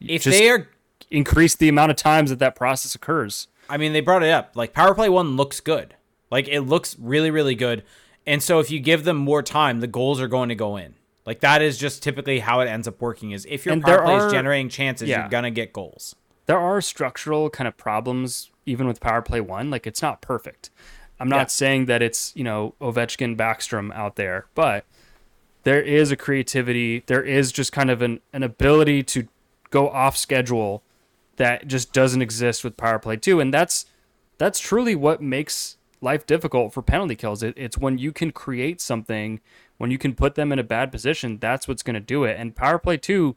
If they are, increase the amount of times that that process occurs. I mean, they brought it up. Like power play one looks good. Like it looks really, really good. And so if you give them more time, the goals are going to go in. Like that is just typically how it ends up working. Is if your And power play is generating chances, yeah. you're gonna get goals. There are structural kind of problems even with power play one. Like it's not perfect. I'm not Yeah. saying that it's you know Ovechkin Backstrom out there, but there is a creativity. There is just kind of an, an ability to go off schedule that just doesn't exist with power play two, and that's that's truly what makes life difficult for penalty kills. It, it's when you can create something, when you can put them in a bad position, that's what's going to do it. And power play two,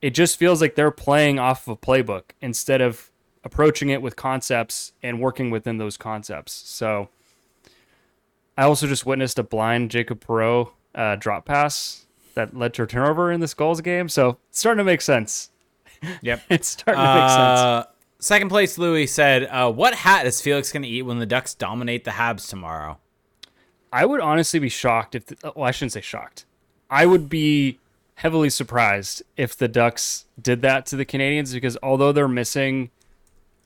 it just feels like they're playing off of a playbook instead of approaching it with concepts and working within those concepts. So I also just witnessed a blind Jacob Perreault uh, drop pass that led to a turnover in this Gulls game. So it's starting to make sense. Yep. It's starting to make sense. Second place, Louis said, uh, "What hat is Felix going to eat when the Ducks dominate the Habs tomorrow?" I would honestly be shocked if, the, well, I shouldn't say shocked. I would be heavily surprised if the Ducks did that to the Canadiens because although they're missing,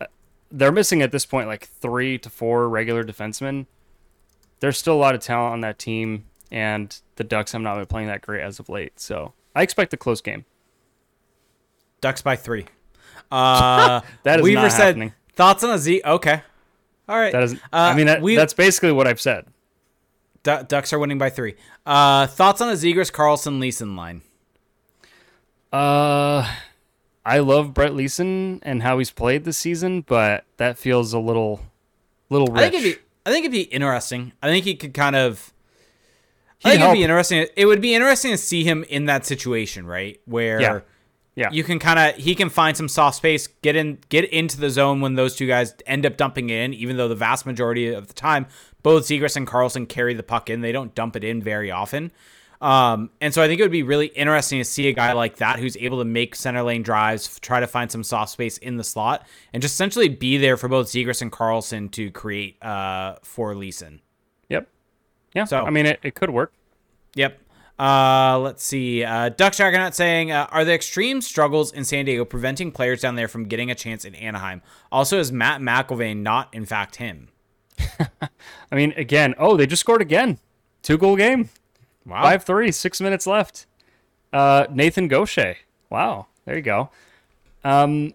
uh, they're missing at this point like three to four regular defensemen. There's still a lot of talent on that team, and the Ducks have not been playing that great as of late. So I expect a close game. Ducks by three. Uh, That is Weaver not said happening. thoughts on a Z. Okay, all right. That is, Uh, I mean, that, we- that's basically what I've said. Du- Ducks are winning by three. Uh, thoughts on a Zegras Carlsson Leason line? Uh, I love Brett Leason and how he's played this season, but that feels a little, little rich. I think it'd be. I think it'd be interesting. I think he could kind of. I He'd think it'd be interesting. It would be interesting to see him in that situation, right, where Yeah. Yeah. you can kind of he can find some soft space, get in, get into the zone when those two guys end up dumping it in. Even though the vast majority of the time, both Zegras and Carlsson carry the puck in, they don't dump it in very often. Um, and so I think it would be really interesting to see a guy like that who's able to make center lane drives, try to find some soft space in the slot, and just essentially be there for both Zegras and Carlsson to create uh, for Leason. Yep. Yeah. So- I mean, it, it could work. Yep. Uh, let's see. Uh, Duck Dragonaut saying, uh, are the extreme struggles in San Diego preventing players down there from getting a chance in Anaheim? Also, is Matt McIlvane not, in fact, him? I mean, again, oh, they just scored again. Two goal game. Wow. Five three, six minutes left. Uh, Nathan Gaucher. Wow. There you go. Um,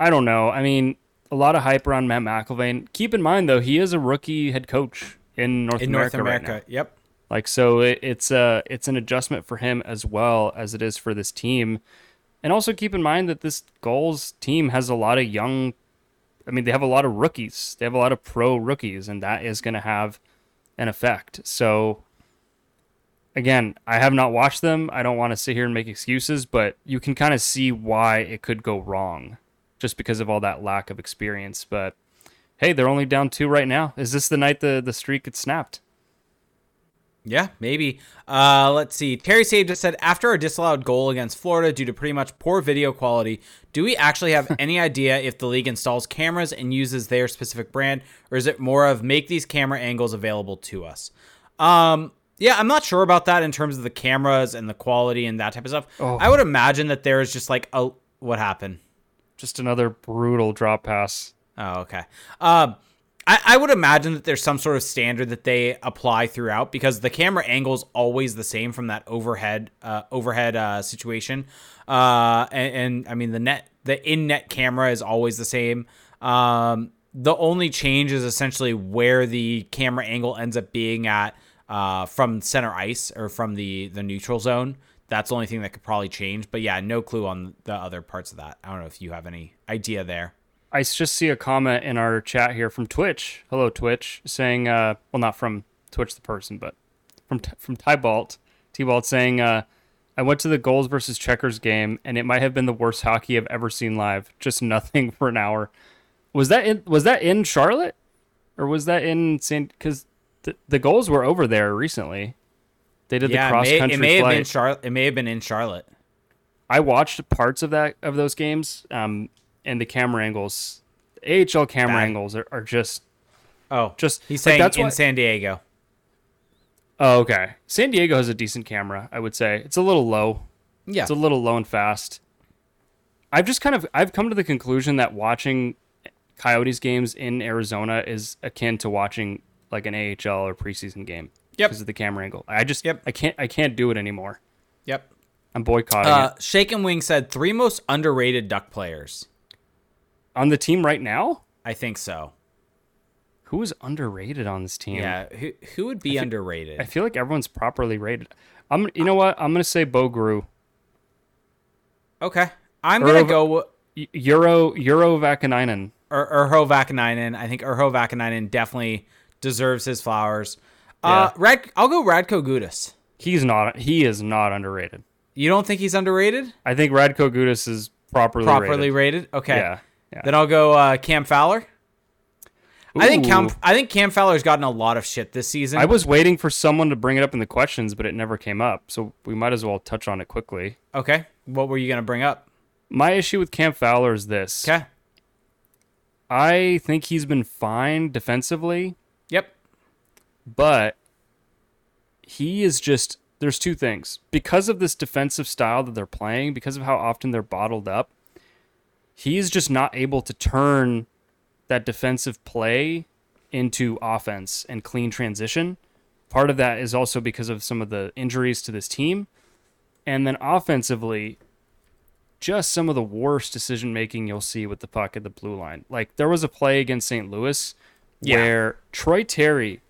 I don't know. I mean, a lot of hype around Matt McIlvane. Keep in mind, though, he is a rookie head coach in North in America. North right America. now. yep. Like so, it, it's a it's an adjustment for him as well as it is for this team, and also keep in mind that this Gulls team has a lot of young. I mean, they have a lot of rookies. They have a lot of pro rookies, and that is going to have an effect. So, again, I have not watched them. I don't want to sit here and make excuses, but you can kind of see why it could go wrong, just because of all that lack of experience. But hey, they're only down two right now. Is this the night the the streak gets snapped? Yeah, maybe. Uh, let's see. Terry Save just said after our disallowed goal against Florida due to pretty much poor video quality, do we actually have any idea if the league installs cameras and uses their specific brand, or is it more of make these camera angles available to us? Um, yeah, I'm not sure about that in terms of the cameras and the quality and that type of stuff. Oh. I would imagine that there is just like a what happened. Just another brutal drop pass. Oh, okay. Um, I, I would imagine that there's some sort of standard that they apply throughout because the camera angle is always the same from that overhead uh, overhead uh, situation. Uh, and, and I mean the net the in net camera is always the same. Um, the only change is essentially where the camera angle ends up being at uh, from center ice or from the the neutral zone. That's the only thing that could probably change. But yeah, no clue on the other parts of that. I don't know if you have any idea there. I just see a comment in our chat here from Twitch. Hello, Twitch, saying, uh, well, not from Twitch the person, but from from Tybalt, T-Balt saying, uh, I went to the Gulls versus checkers game, and it might have been the worst hockey I've ever seen live. Just nothing for an hour. Was that in Was that in Charlotte, or was that in San? Because the the Gulls were over there recently. They did yeah, the cross it may, country it may flight. have been Charlotte. It may have been in Charlotte. I watched parts of that of those games, um, and the camera angles, AHL camera Bad. angles are, are just Oh, just he's like, saying that's in San Diego. Oh, okay. San Diego has a decent camera, I would say. It's a little low. Yeah, It's a little low and fast. I've just kind of I've come to the conclusion that watching Coyotes games in Arizona is akin to watching like an AHL or preseason game. Yep. Because of the camera angle. I just Yep. I can't I can't do it anymore. yep. I'm boycotting Uh. Shake and Wing said three most underrated Duck players. On the team right now, I think so. who is underrated on this team? Yeah, who who would be underrated? I feel like everyone's properly rated. I'm you know what? I'm gonna say Bo Groulx. okay, I'm gonna go Urho Urho Vaakanainen. Ur- Urho Vaakanainen. I think Urho Vaakanainen definitely deserves his flowers. Uh, Yeah. Rad, I'll go Radko Gudas. He's not he is not underrated. You don't think he's underrated? I think Radko Gudas is properly Properly rated. rated? Okay. Yeah. Yeah. Then I'll go uh, Cam Fowler. I think Cam. I think Cam Fowler's gotten a lot of shit this season. I was waiting for someone to bring it up in the questions, but it never came up. So we might as well touch on it quickly. okay. What were you gonna bring up? My issue with Cam Fowler is this. Okay. I think he's been fine defensively, Yep. but he is just there's two things. Because of this defensive style that they're playing, because of how often they're bottled up, he's just not able to turn that defensive play into offense and clean transition. Part of that is also because of some of the injuries to this team. And then offensively, just some of the worst decision making you'll see with the puck at the blue line. Like there was a play against St. Louis Yeah. where Troy Terry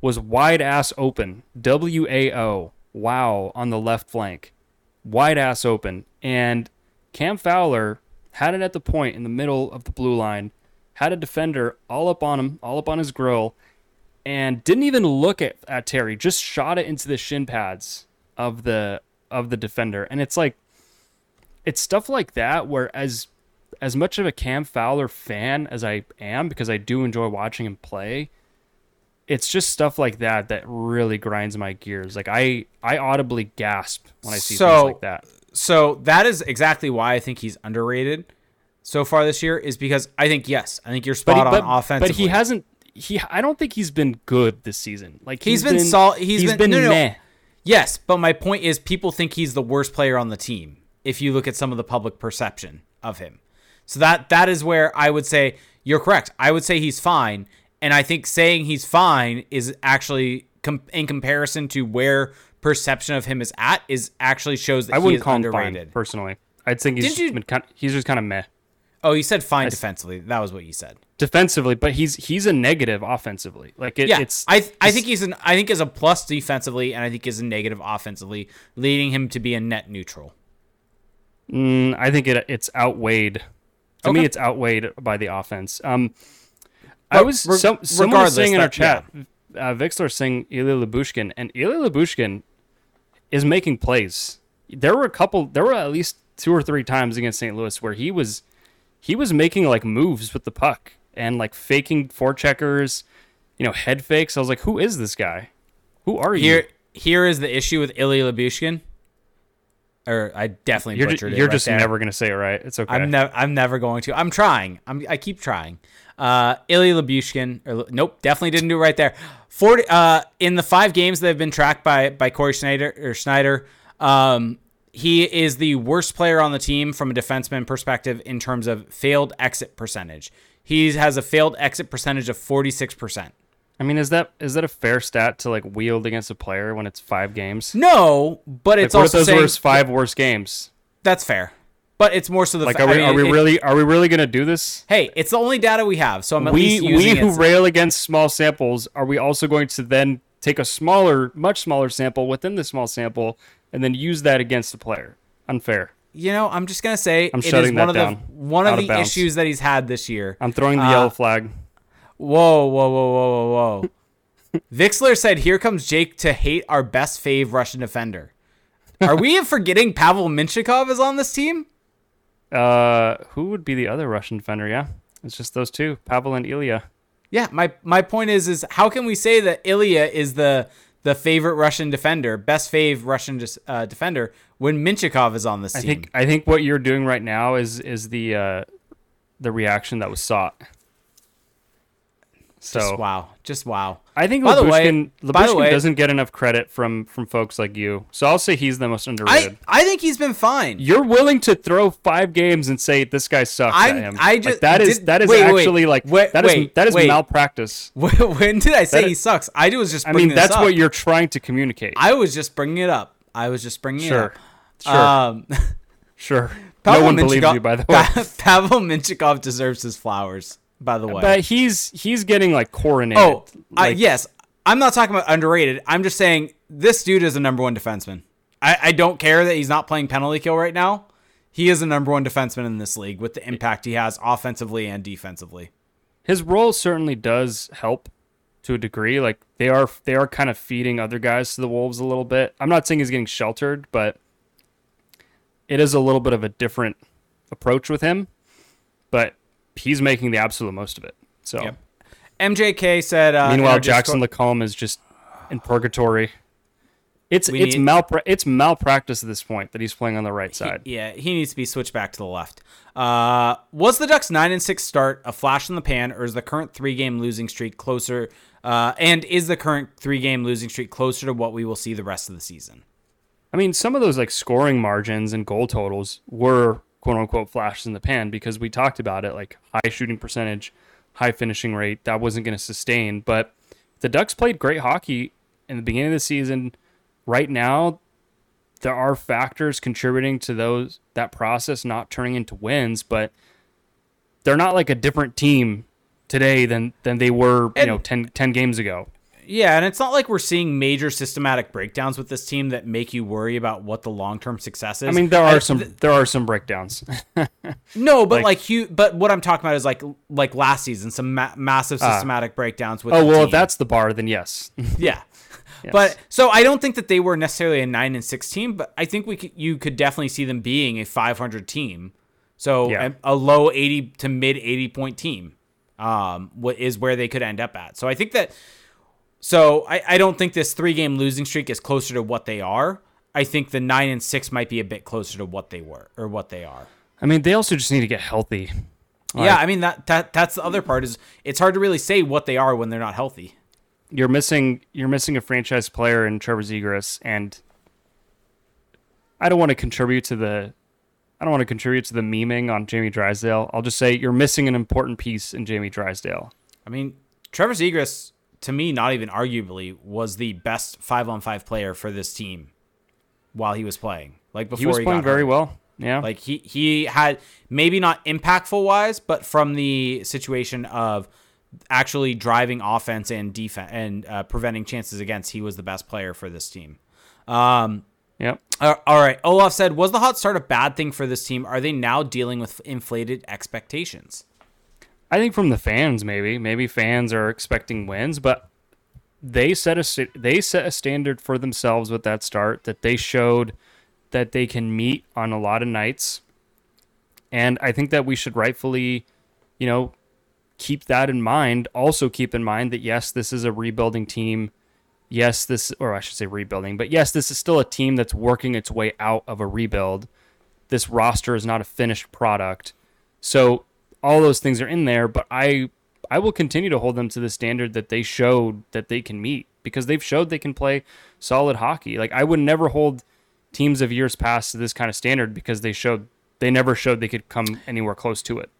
was wide ass open, W A O, wow, on the left flank, wide ass open, and Cam Fowler had it at the point in the middle of the blue line, had a defender all up on him, all up on his grill, and didn't even look at, at Terry, just shot it into the shin pads of the of the defender. And it's like it's stuff like that where as as much of a Cam Fowler fan as I am, because I do enjoy watching him play, it's just stuff like that that really grinds my gears. Like I I audibly gasp when I see So- things like that. So that is exactly why I think he's underrated so far this year. Is because I think yes, I think you're spot he, on but, offensively. but he hasn't. He I don't think he's been good this season. Like He's been sol- he's been- no, no. meh. Yes, but my point is, people think he's the worst player on the team. If you look at some of the public perception of him, so that that is where I would say you're correct. I would say he's fine, and I think saying he's fine is actually com- in comparison to where perception of him is at is actually shows that I wouldn't call him fine underrated. personally. I'd think he's Didn't you- been kind. He's just kind of meh Oh, you said fine defensively. That was what you said. defensively, but he's he's a negative offensively. Like it, Yeah, it's I I think he's an I think is a plus defensively, and I think is a negative offensively, leading him to be a net neutral. Mm, I think it it's outweighed. To me, it's outweighed by the offense. Um, I was reg- some, someone was saying in our that- chat, uh, Vixler saying Ilya Lyubushkin, and Ilya Lyubushkin is making plays. There were a couple. There were at least two or three times against St. Louis where he was he was making like moves with the puck, and like faking forecheckers, you know, head fakes. I was like, who is this guy? Who are you? Here, here is the issue with Ilya Lyubushkin. Or I definitely you're butchered ju- it you're right just there. never gonna say it right. It's okay. I'm never. I'm never going to. I'm trying. I'm. I keep trying. Uh, Ilya Lyubushkin. Or, nope, definitely didn't do it right there. Forty. Uh, in the five games that have been tracked by by Corey Sznajder or Schneider, um, he is the worst player on the team from a defenseman perspective in terms of failed exit percentage. He has a failed exit percentage of forty six percent. I mean, is that is that a fair stat to like wield against a player when it's five games? No, but Like, it's what if also those saying his five worst games? that's fair. But it's more so the Like, fa- are we I mean, are we it- really are we really gonna do this? Hey, it's the only data we have, so I'm at we least we using who it. rail against small samples are we also going to then take a smaller much smaller sample within the small sample and then use that against the player unfair you know, I'm just gonna say I'm it is one of down. the one Out of of the bounds. issues that he's had this year. i'm throwing the Uh, yellow flag Whoa, whoa, whoa, whoa, whoa, whoa. Vixler said, "Here comes Jake to hate our best fave Russian defender." Are we forgetting Pavel Mintyukov is on this team? Uh who would be the other russian defender? Yeah it's just those two pavel and ilya. Yeah, my my point is is how can we say that Ilya is the the favorite Russian defender, best fave Russian uh, defender when Mintyukov is on this i team? think i think what you're doing right now is is the uh the reaction that was sought so just wow, just wow. I think By the way- Lyubushkin, by the way- doesn't get enough credit from from folks like you. So I'll say he's the most underrated. I think he's been fine. You're willing to throw five games and say this guy sucks I'm- at him. I Like, just- that is did- that is wait, wait, actually like wait, that is wait, that is wait. malpractice. when did I say That- he sucks? I was just I mean, that's up. what you're trying to communicate. I was just bringing it up. I was just bringing sure, it sure, up. Um, sure. Pavel no one believes you, by the way. Pa- Pavel Mintyukov deserves his flowers. By the way, But he's he's getting like coronated. oh, Like, yes, I'm not talking about underrated. I'm just saying this dude is a number one defenseman. I, I don't care that he's not playing penalty kill right now. He is a number one defenseman in this league with the impact he has offensively and defensively. his role certainly does help to a degree. Like they are they are kind of feeding other guys to the wolves a little bit. I'm not saying he's getting sheltered, but it is a little bit of a different approach with him. But he's making the absolute most of it. So Yep. MJK said. Uh, meanwhile, Jackson Discord- Lacombe is just in purgatory. It's We it's need- malpra- it's malpractice at this point that he's playing on the right side. Yeah, he needs to be switched back to the left. Uh, was the Ducks nine and six start a flash in the pan, or is the current three game losing streak closer? Uh, and is the current three game losing streak closer to what we will see the rest of the season? I mean, some of those like scoring margins and goal totals were quote unquote flashes in the pan because we talked about it like high shooting percentage, high finishing rate. That wasn't going to sustain. But the Ducks played great hockey in the beginning of the season. Right now, there are factors contributing to those that process not turning into wins, but they're not like a different team today than than they were, you And- know, 10, 10 games ago. Yeah, and it's not like we're seeing major systematic breakdowns with this team that make you worry about what the long term success is. I mean, there are I- some there are some breakdowns. no, but like- like, you, but what I'm talking about is like like last season, some ma- massive systematic breakdowns with. oh well, team. if that's the bar, then yes. Yeah. But so I don't think that they were necessarily a nine and six team, but I think we could, you could definitely see them being a 500 team. So Yeah. a, a low 80 to mid 80 point team, um, what is where they could end up at. So I think that. So I, I don't think this three game losing streak is closer to what they are. I think the nine and six might be a bit closer to what they were or what they are. I mean, they also just need to get healthy. yeah, I mean that that that's the other part is it's hard to really say what they are when they're not healthy. You're missing you're missing a franchise player in Trevor Zegras, and I don't want to contribute to the I don't want to contribute to the memeing on Jamie Drysdale. I'll just say you're missing an important piece in Jamie Drysdale. I mean, Trevor Zegras, to me, not even arguably, was the best five on five player for this team while he was playing. Like before He was playing got very hurt. well. Yeah. Like he he had maybe not impactful wise, but from the situation of actually driving offense and defense and uh, preventing chances against, he was the best player for this team. Um, yep. uh, all right. Olaf said, "Was the hot start a bad thing for this team? Are they now dealing with inflated expectations?" I think from the fans, maybe maybe fans are expecting wins, but they set a they set a standard for themselves with that start that they showed that they can meet on a lot of nights, and I think that we should rightfully, you know, keep that in mind. Also, keep in mind that yes, this is a rebuilding team. Yes, this, or I should say rebuilding, but yes, this is still a team that's working its way out of a rebuild. This roster is not a finished product. So, all those things are in there, but I I will continue to hold them to the standard that they showed that they can meet because they've showed they can play solid hockey. Like I would never hold teams of years past to this kind of standard because they showed they never showed they could come anywhere close to it.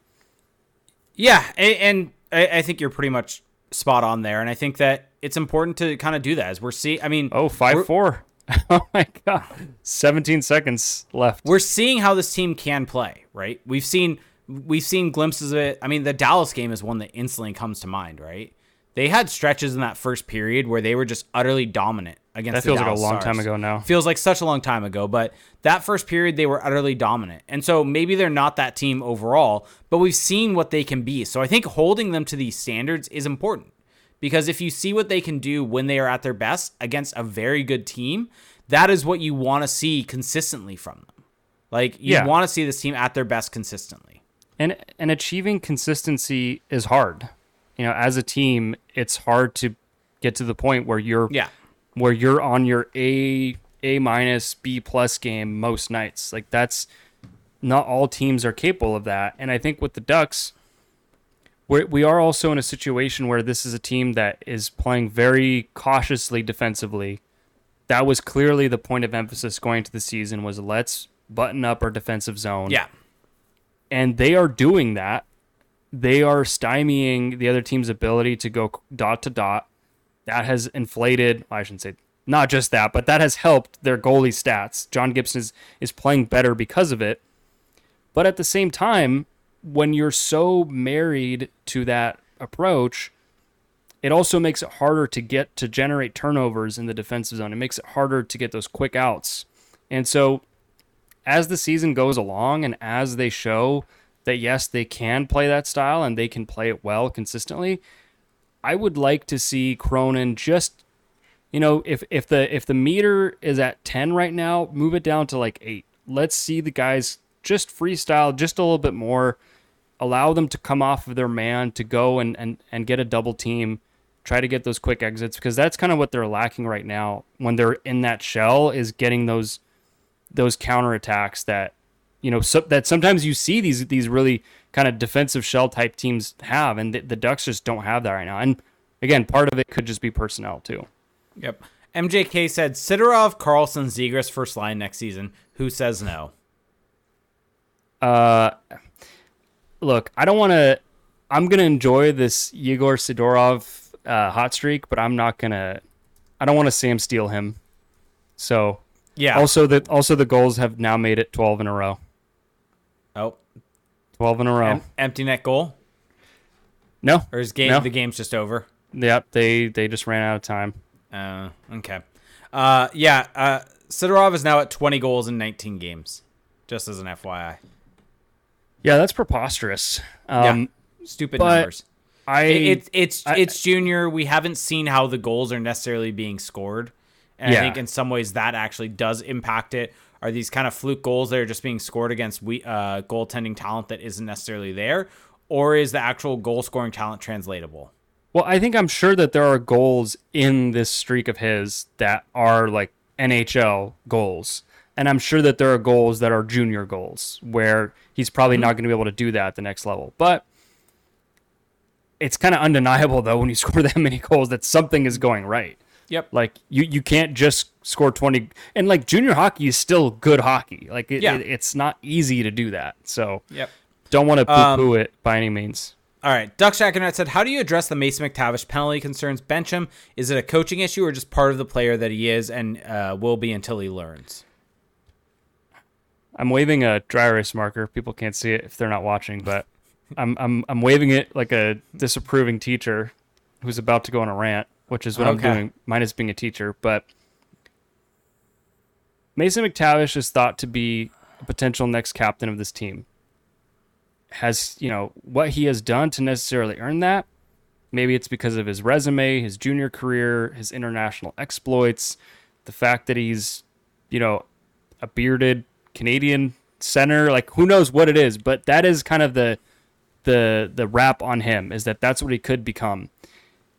Yeah, and, I, think you're pretty much spot on there, and I think that it's important to kind of do that as we're seeing. I mean, oh, five four. oh my god, seventeen seconds left. We're seeing how this team can play, right? We've seen we've seen glimpses of it. I mean, the Dallas game is one that instantly comes to mind, right? They had stretches in that first period where they were just utterly dominant against. That feels like a long Stars. time ago now. Feels like such a long time ago, but that first period they were utterly dominant, and so maybe they're not that team overall, but we've seen what they can be. So I think holding them to these standards is important because if you see what they can do when they are at their best against a very good team, that is what you want to see consistently from them. Like you yeah. want to see this team at their best consistently. And and achieving consistency is hard you know, as a team, it's hard to get to the point where you're yeah where you're on your A A minus B plus game most nights. Like that's not all teams are capable of that. And I think with the Ducks, we're, we are also in a situation where this is a team that is playing very cautiously defensively. That was clearly the point of emphasis going to the season was let's button up our defensive zone. Yeah. And they are doing that they are stymieing the other team's ability to go dot to dot. That has inflated, I shouldn't say not just that, but that has helped their goalie stats. John Gibson is, is playing better because of it. But at the same time, when you're so married to that approach, it also makes it harder to get to generate turnovers in the defensive zone. It makes it harder to get those quick outs. And so as the season goes along and as they show that yes, they can play that style and they can play it well consistently. I would like to see Cronin just you know, if if the if the meter is at 10 right now, move it down to like 8. Let's see the guys just freestyle just a little bit more. Allow them to come off of their man to go and and and get a double team. Try to get those quick exits because that's kind of what they're lacking right now when they're in that shell is getting those those counterattacks that you know so, that sometimes you see these these really kind of defensive shell type teams have, and the, the Ducks just don't have that right now. And again, part of it could just be personnel too. Yep. MJK said Sidorov, Carlsson, Zegras first line next season. Who says no? Uh, look, I don't want to. I'm gonna enjoy this Yegor Sidorov uh, hot streak, but I'm not gonna. I don't want to Sam steal him. So yeah. Also, the also the Gulls have now made it 12 in a row. Oh. 12 in a row. Em- empty net goal? No. Or is game no. the game's just over? Yep, they they just ran out of time. Uh, okay. Uh, yeah, uh, Sidorov is now at 20 goals in 19 games. Just as an FYI. Yeah, that's preposterous. Um, yeah, stupid numbers. I it's it's I, it's junior. We haven't seen how the goals are necessarily being scored. And yeah. I think in some ways that actually does impact it. Are these kind of fluke goals that are just being scored against we uh, goaltending talent that isn't necessarily there, or is the actual goal scoring talent translatable? Well, I think I'm sure that there are goals in this streak of his that are like NHL goals. And I'm sure that there are goals that are junior goals where he's probably mm-hmm. not going to be able to do that at the next level. But it's kind of undeniable, though, when you score that many goals, that something is going right. Yep. Like you you can't just score 20 and like junior hockey is still good hockey. Like it, yeah. it, it's not easy to do that. So Yep. Don't want to poo-poo um, it by any means. All right. Duck Shackernet said, How do you address the Mason McTavish penalty concerns? Bench him? Is it a coaching issue or just part of the player that he is and uh, will be until he learns? I'm waving a dry erase marker. People can't see it if they're not watching, but I'm I'm I'm waving it like a disapproving teacher who's about to go on a rant which is what okay. I'm doing, minus being a teacher. But Mason McTavish is thought to be a potential next captain of this team. Has, you know, what he has done to necessarily earn that? Maybe it's because of his resume, his junior career, his international exploits, the fact that he's, you know, a bearded Canadian center. Like, who knows what it is, but that is kind of the the the rap on him is that that's what he could become.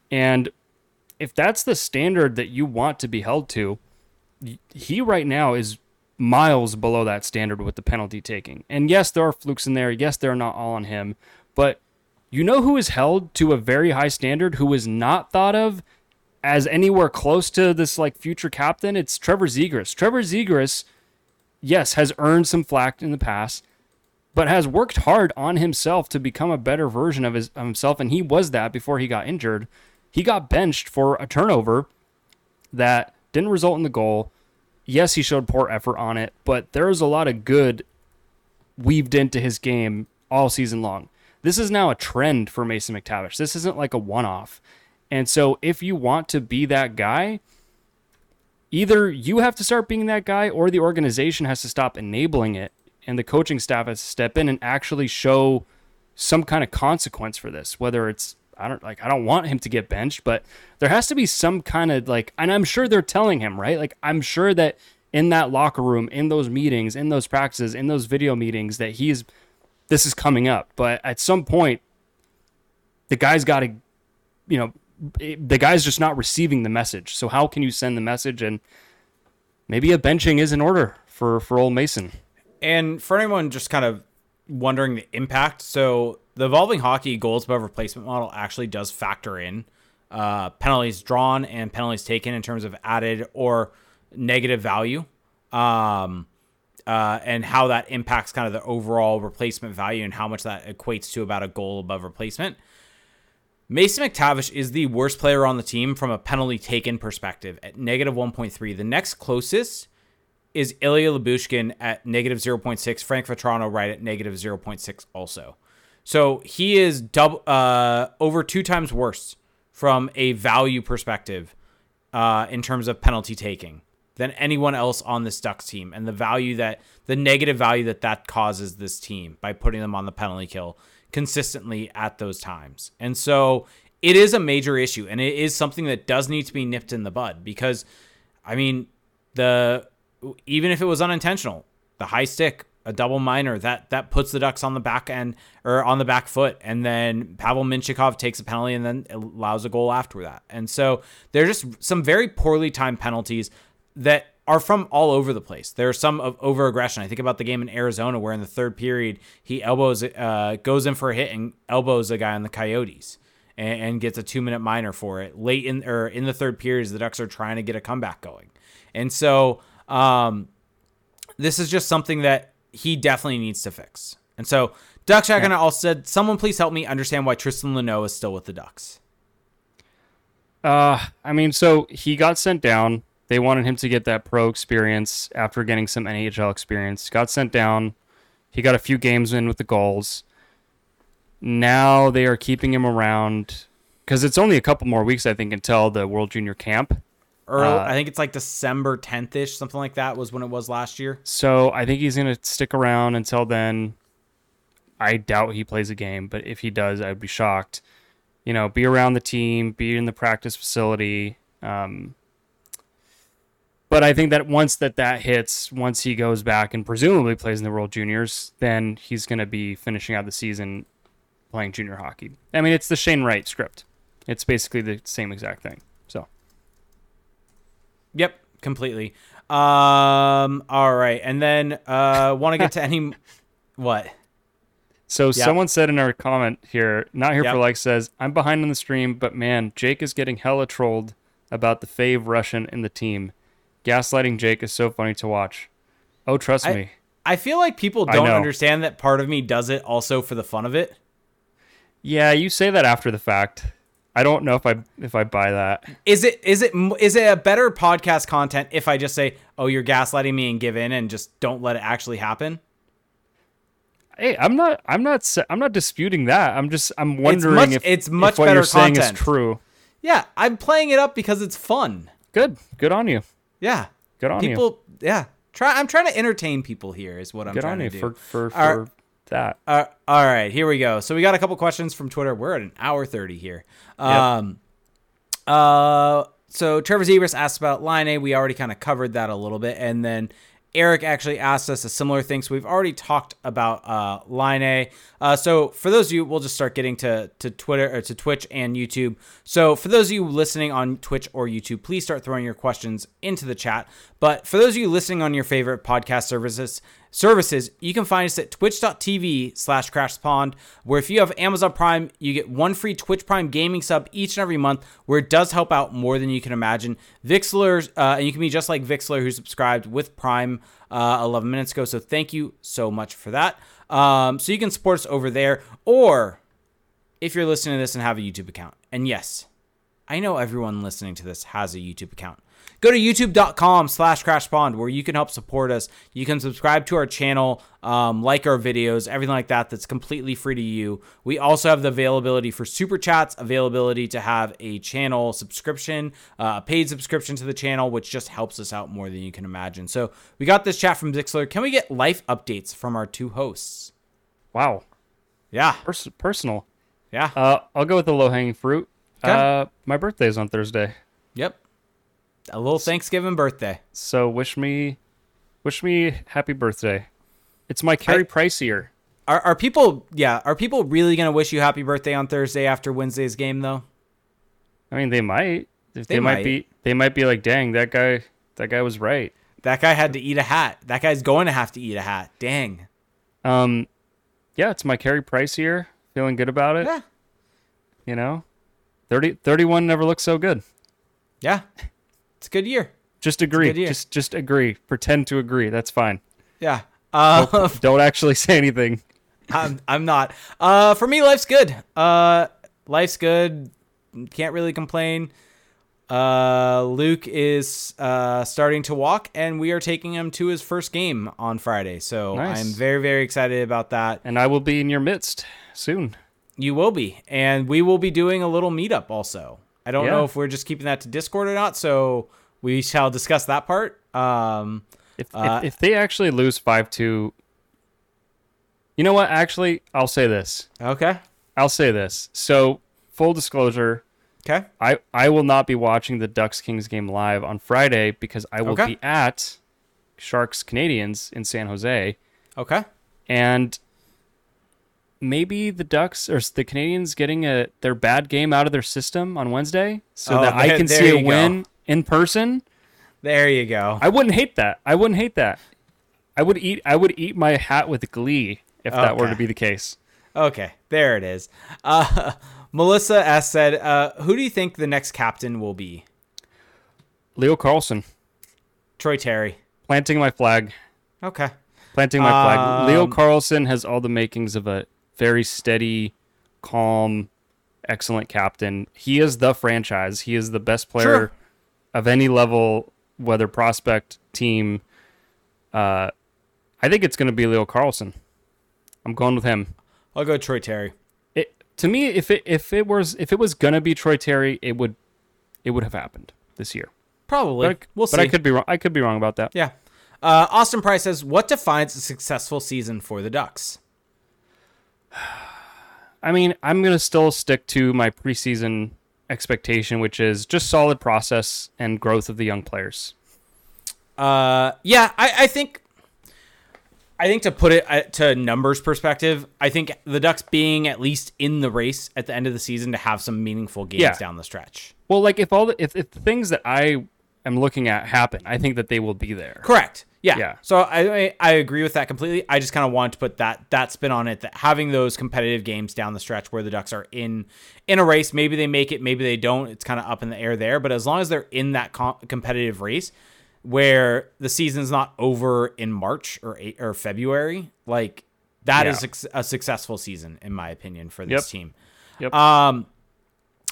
And if that's the standard that you want to be held to, he right now is miles below that standard with the penalty taking. And yes, there are flukes in there. Yes, they're not all on him. But you know who is held to a very high standard, who is not thought of as anywhere close to this like future captain? It's Trevor Zegras. Trevor Zegras, yes, has earned some flack in the past, but has worked hard on himself to become a better version of, his, of himself. And he was that before he got injured. He got benched for a turnover that didn't result in the goal. Yes, he showed poor effort on it, but there was a lot of good weaved into his game all season long. This is now a trend for Mason McTavish. This isn't like a one off. And so if you want to be that guy, either you have to start being that guy or the organization has to stop enabling it and the coaching staff has to step in and actually show some kind of consequence for this, whether it's I don't like I don't want him to get benched, but there has to be some kind of like and I'm sure they're telling him, right? Like I'm sure that in that locker room, in those meetings, in those practices, in those video meetings that he's this is coming up. But at some point the guy's got to you know the guy's just not receiving the message. So how can you send the message and maybe a benching is in order for for old Mason. And for anyone just kind of wondering the impact, so the evolving hockey goals above replacement model actually does factor in uh, penalties drawn and penalties taken in terms of added or negative value, um, uh, and how that impacts kind of the overall replacement value and how much that equates to about a goal above replacement. Mason McTavish is the worst player on the team from a penalty taken perspective at negative 1.3. The next closest is Ilya Lyubushkin at negative 0.6. Frank Vatrano right at negative 0.6 also. So he is double uh, over two times worse from a value perspective uh, in terms of penalty taking than anyone else on this Ducks team, and the value that the negative value that that causes this team by putting them on the penalty kill consistently at those times. And so it is a major issue, and it is something that does need to be nipped in the bud because, I mean, the even if it was unintentional, the high stick a double minor that that puts the Ducks on the back end or on the back foot, and then Pavel Mintyukov takes a penalty and then allows a goal after that. And so there's just some very poorly timed penalties that are from all over the place. There's some of over aggression. I think about the game in Arizona where in the third period he elbows uh, goes in for a hit and elbows a guy on the Coyotes and, and gets a two minute minor for it late in or in the third period the Ducks are trying to get a comeback going. And so um, this is just something that he definitely needs to fix. And so Duck Shack yeah. also said, "Someone please help me understand why Tristan Luneau is still with the Ducks." Uh, I mean, so he got sent down. They wanted him to get that pro experience after getting some NHL experience. Got sent down. He got a few games in with the Gulls. Now they are keeping him around because it's only a couple more weeks, I think, until the World Junior Camp early. Uh, I think it's like December 10th ish, something like that was when it was last year. So I think he's gonna stick around until then. I doubt he plays a game, but if he does, I'd be shocked. You know, be around the team, be in the practice facility. Um, but I think that once that that hits, once he goes back and presumably plays in the World Juniors, then he's going to be finishing out the season playing junior hockey. I mean, it's the Shane Wright script. It's basically the same exact thing. Yep, completely. Um, all right, and then uh, want to get to any what? So yep. someone said in our comment here, not here yep. for like says, I'm behind on the stream, but man, Jake is getting hella trolled about the fave Russian in the team. Gaslighting Jake is so funny to watch. Oh, trust I, me. I feel like people don't understand that part of me does it also for the fun of it. Yeah, you say that after the fact. I don't know if I if I buy that. Is it is it is it a better podcast content if I just say, "Oh, you're gaslighting me and give in and just don't let it actually happen"? Hey, I'm not I'm not I'm not disputing that. I'm just I'm wondering it's much, if it's much if what better you're saying content. is true. Yeah, I'm playing it up because it's fun. Good. Good on you. Yeah. Good on people, you. yeah. Try I'm trying to entertain people here is what I'm Good trying to do. For for for that. Uh, all right, here we go. So we got a couple questions from Twitter. We're at an hour 30 here. Um yep. Uh, so Trevor Zegras asked about Laine. We already kind of covered that a little bit, and then Eric actually asked us a similar thing. So we've already talked about uh, Laine. Uh, so for those of you, we'll just start getting to, to Twitter or to Twitch and YouTube. So for those of you listening on Twitch or YouTube, please start throwing your questions into the chat. But for those of you listening on your favorite podcast services, services, you can find us at twitch.tv slash crashpond, where if you have Amazon Prime, you get one free Twitch Prime gaming sub each and every month, where it does help out more than you can imagine. Vixlers, uh, and you can be just like Vixler, who subscribed with Prime uh, 11 minutes ago. So thank you so much for that. Um, so you can support us over there, or if you're listening to this and have a YouTube account, and yes, I know everyone listening to this has a YouTube account. Go to youtube.com slash crashpond where you can help support us. You can subscribe to our channel, um, like our videos, everything like that. That's completely free to you. We also have the availability for super chats, availability to have a channel subscription, uh, a paid subscription to the channel, which just helps us out more than you can imagine. So we got this chat from Zixler. Can we get life updates from our two hosts? Wow. Yeah. Pers- personal. Yeah. Uh, I'll go with the low hanging fruit. Okay. Uh, my birthday is on Thursday, Yep. A little Thanksgiving birthday. so wish me, wish me happy birthday. It's my Carey I- Price year. Are, are people, yeah, are people really going to wish you happy birthday on Thursday after Wednesday's game, though? I mean, they might. They they, might. might. be. They might be like, dang, that guy. That guy was right. That guy had to eat a hat. That guy's going to have to eat a hat. Dang. Um, yeah, it's my Carey Price year. Feeling good about it. Yeah. You know, 30, 31 never looked so good. Yeah. It's a good year. Just agree. year. Just just agree. Pretend to agree. That's fine. Yeah. Uh, Don't actually say anything. I'm, I'm not. Uh, for me, life's good. Uh, life's good. Can't really complain. Uh, Luke is uh, starting to walk, and we are taking him to his first game on Friday. So Nice. I'm very, very excited about that. And I will be in your midst soon. You will be, and we will be doing a little meetup also. I don't Yeah. know if we're just keeping that to Discord or not, so we shall discuss that part. Um, If Uh, if, if they actually lose five two, you know what? Actually, I'll say this. okay, I'll say this. So full disclosure, okay, I I will not be watching the Ducks Kings game live on Friday because I will Okay. be at Sharks Canadiens in San Jose, okay. and maybe the Ducks or the Canadiens getting a their bad game out of their system on Wednesday, so Oh, that I can see a go. win in person. There you go. I wouldn't hate that. I wouldn't hate that. I would eat. I would eat my hat with glee if that were to be the case. Okay, there it is. Uh, Melissa S said, uh, "Who do you think the next captain will be?" Leo Carlsson Troy Terry. planting my flag. Okay. Planting my flag. Leo Um, Carlsson has all the makings of a very steady, calm, excellent captain. He is the franchise. He is the best player Sure. of any level, whether prospect, team. Uh, I think it's going to be Leo Carlsson. I'm going with him. I'll go Troy Terry. It, to me, if it if it was if it was gonna be Troy Terry, it would it would have happened this year. Probably. But, I, we'll but see. I could be wrong. I could be wrong about that. Yeah. Uh, Austin Price says, "What defines a successful season for the Ducks?" I mean, I'm gonna still stick to my preseason expectation, which is just solid process and growth of the young players. Uh, yeah, I, I think, I think to put it uh, to numbers perspective, I think the Ducks being at least in the race at the end of the season to have some meaningful games Yeah. down the stretch. Well, like if all the if, if the things that I am looking at happen, I think that they will be there. Correct. Yeah. Yeah. So I I- agree with that completely. I just kind of wanted to put that that spin on it that having those competitive games down the stretch where the Ducks are in in a race, maybe they make it, maybe they don't. It's kind of up in the air there, but as long as they're in that com- competitive race where the season's not over in March or eight, or February, like that is Yeah. suc- a successful season in my opinion for this Yep. team. Yep. Um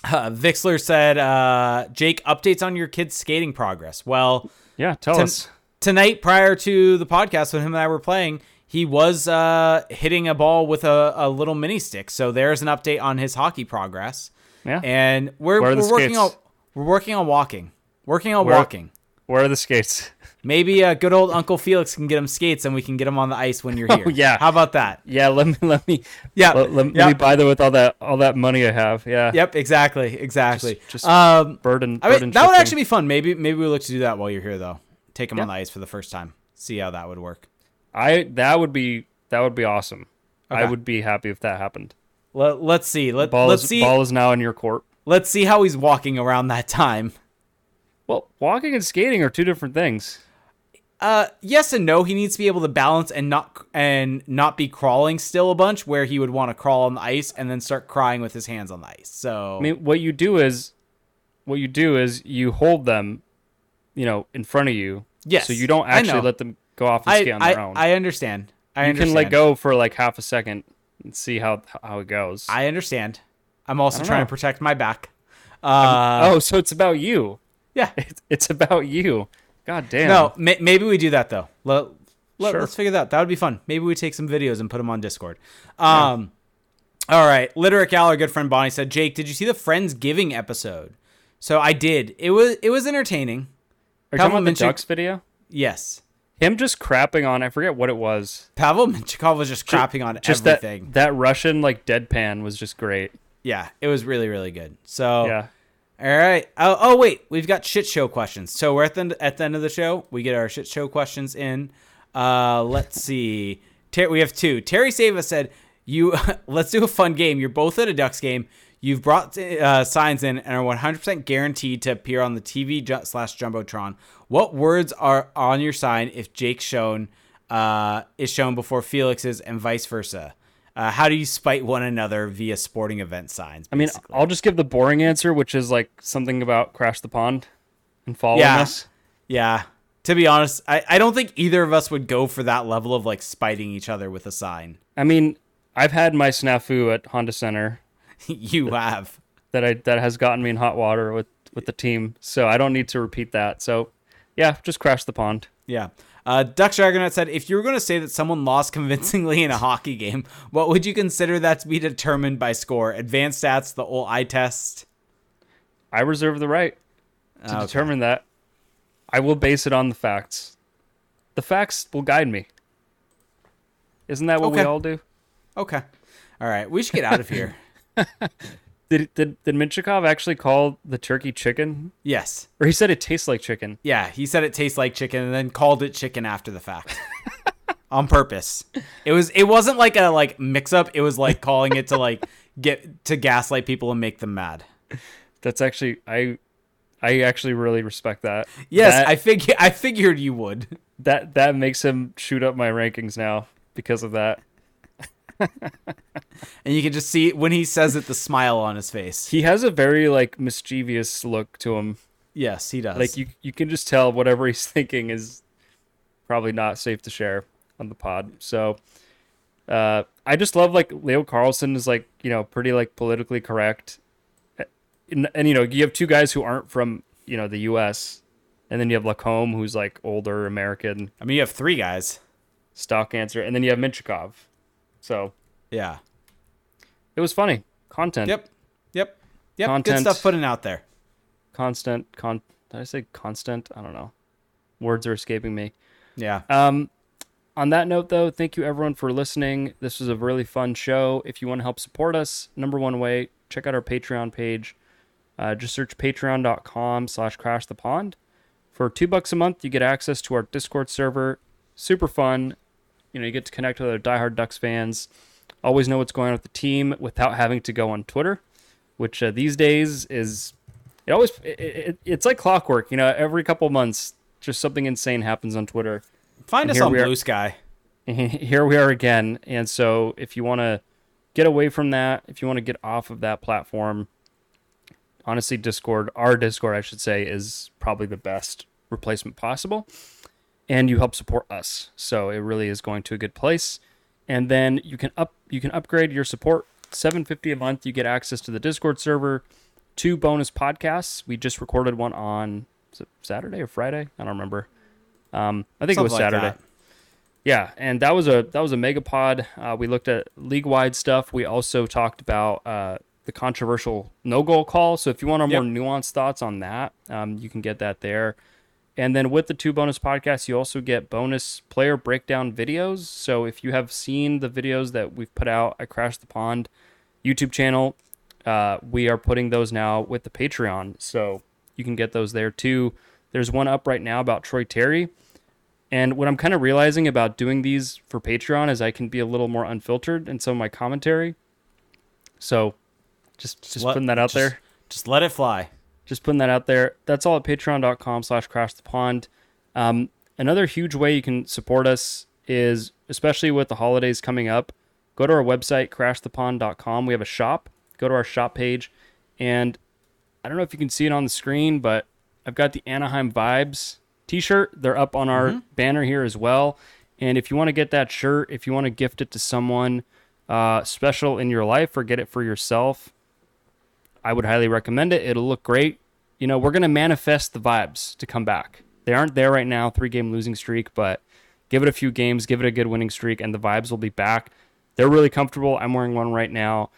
uh, Vixler said, uh, Jake, updates on your kids' skating progress. Well, Yeah, tell us. Tonight prior to the podcast when him and I were playing, he was uh, hitting a ball with a, a little mini stick. So there's an update on his hockey progress. Yeah. And we're, Where are the we're working on we're working on walking. Working on Where- walking. Where are the skates? Maybe uh, good old Uncle Felix can get him skates and we can get him on the ice when you're here. Oh, yeah. How about that? Yeah, let me let me Yeah, let, let, let me buy them with all that all that money I have. Yeah. Yep, exactly. Exactly. Just- just um Burden. I mean, burden that would actually be fun. Maybe maybe we look to do that while you're here though. Take him Yeah. on the ice for the first time. see how that would work. I that would be that would be awesome. I would be happy if that happened. Let, let's see. Let, Ball let's is see. ball is now in your court. Let's see how he's walking around that time. Well, walking and skating are two different things. Uh, yes and no. He needs to be able to balance and not and not be crawling still a bunch, where he would want to crawl on the ice and then start crying with his hands on the ice. So I mean, what you do is, what you do is you hold them, you know, in front of you. Yes, So you don't actually let them go off and I skate on I, their own. I understand. I you understand. can let go for like half a second and see how how it goes. I understand. I'm also trying know. to protect my back. Uh, oh, so it's about you. yeah. It's, it's about you. God damn. No, may, maybe we do that though. Let, let, Sure. us figure that. out. That would be fun. Maybe we take some videos and put them on Discord. Um, all right. Literic Al, our good friend Bonnie said, "Jake, did you see the Friends Giving episode?" So I did. It was it was entertaining. Are you talking Pavel about the Ducks video? Yes, Him just crapping on. I forget what it was. Pavel Mintyukov was just crapping on Just everything. that that Russian like deadpan was just great. Yeah, it was really really good. So Yeah. All right. Oh, oh wait, we've got shit show questions. So we're at the at the end of the show. We get our shit show questions in. Uh, let's see. Ter- we have two. Terry Sava said, "You let's do a fun game. You're both at a Ducks game. You've brought uh, signs in and are 100% guaranteed to appear on the TV ju- slash jumbotron. What words are on your sign if Jake's shown uh, is shown before Felix's and vice versa? Uh, how do you spite one another via sporting event signs? I mean. I'll just give the boring answer, which is like something about crash the pond and following Yeah. us. Yeah. To be honest, I, I don't think either of us would go for that level of like spiting each other with a sign. I mean, I've had my snafu at Honda Center you have. that I that has gotten me in hot water with with the team, so I don't need to repeat that. So, yeah, just crash the pond. Yeah. Uh, Duck Dragonet said, if you were going to say that someone lost convincingly in a hockey game, what would you consider that to be determined by score? Advanced stats, the old eye test? I reserve the right to Okay. determine that. I will base it on the facts. The facts will guide me. Isn't that what we all do? Okay. All right. We should get out of here. Did did did Mintyukov actually call the turkey chicken? yes. Or he said it tastes like chicken. Yeah. He said it tastes like chicken and then called it chicken after the fact. on purpose. It was it wasn't like a like mix up, it was like calling it to like get to gaslight people and make them mad. That's actually I I actually really respect that. Yes, That- I figure I figured you would. that that makes him shoot up my rankings now because of that. And you can just see when he says it the smile on his face. He has a very like mischievous look to him. Yes, he does. Like you you can just tell whatever he's thinking is probably not safe to share on the pod. So uh I just love like Leo Carlsson is like, you know, pretty like politically correct. And, and you know, you have two guys who aren't from, you know, the US. And then you have LaCombe who's like older American I mean, you have three guys. stock answer, and then you have Mintyukov. So Yeah. it was funny. Content. Yep. Yep. Yep. Content. Good stuff putting out there. Constant. Con. Did I say constant? I don't know. Words are escaping me. Yeah. Um, on that note, though, thank you everyone for listening. This was a really fun show. If you want to help support us, number one way, check out our Patreon page. Uh, just search patreon.com slash crash the pond. For two bucks a month, you get access to our Discord server. Super fun. You know, you get to connect with other diehard Ducks fans. Always know what's going on with the team without having to go on Twitter, which uh, these days is it always it, it, it's like clockwork. You know, every couple months, just something insane happens on Twitter Find and us on we are- Blue Sky. here we are again. And so, if you want to get away from that, if you want to get off of that platform, honestly, Discord, our Discord, I should say, is probably the best replacement possible. And you help support us, so it really is going to a good place. And then you can up you can upgrade your support. Seven fifty a month, you get access to the Discord server, two bonus podcasts. We just recorded one on Saturday or Friday. I don't remember. Um, I think it was Something like Saturday. that. Yeah, and that was a that was a megapod. Uh, we looked at league wide stuff. We also talked about uh, the controversial no goal call. So if you want our Yep. more nuanced thoughts on that, um, you can get that there. And then with the two bonus podcasts, you also get bonus player breakdown videos. So if you have seen the videos that we've put out at Crash the Pond YouTube channel, uh, we are putting those now with the Patreon. So you can get those there too. There's one up right now about Troy Terry And what I'm kind of realizing about doing these for Patreon is I can be a little more unfiltered in some of my commentary. So just just, let- putting that out just- there. Just let it fly. Just putting that out there. That's all at patreon.com slash crash the pond. Um, another huge way you can support us is, especially with the holidays coming up, go to our website, crashthepond.com. We have a shop. Go to our shop page. And I don't know if you can see it on the screen, but I've got the Anaheim Vibes t shirt. They're up on our banner here as well. And if you want to get that shirt, if you want to gift it to someone uh, special in your life or get it for yourself, I would highly recommend it. It'll look great. You know, we're going to manifest the vibes to come back. They aren't there right now, three game losing streak, but give it a few games, give it a good winning streak, and the vibes will be back. They're really comfortable. I'm wearing one right now,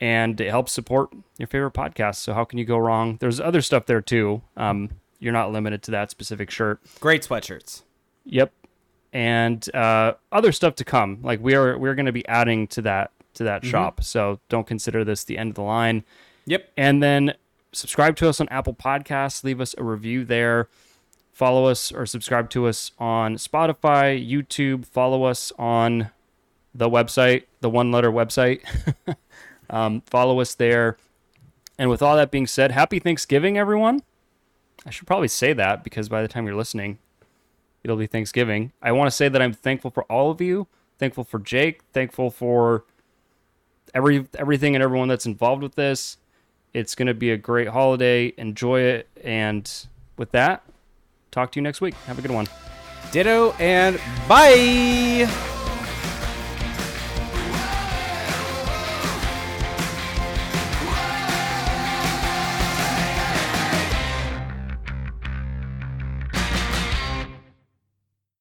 and it helps support your favorite podcast. So, how can you go wrong? There's other stuff there too. Um, you're not limited to that specific shirt. Great sweatshirts. Yep. And uh, other stuff to come. Like we are we're going to be adding to that to that shop. So don't consider this the end of the line. Yep. And then subscribe to us on Apple Podcasts. Leave us a review there. Follow us or subscribe to us on Spotify, YouTube. Follow us on the website, the one letter website. um, follow us there. And with all that being said, happy Thanksgiving, everyone. I should probably say that because by the time you're listening, it'll be Thanksgiving. I want to say that I'm thankful for all of you, thankful for Jake, thankful for every everything and everyone that's involved with this. It's going to be a great holiday. Enjoy it. And with that, talk to you next week. Have a good one. Ditto and bye.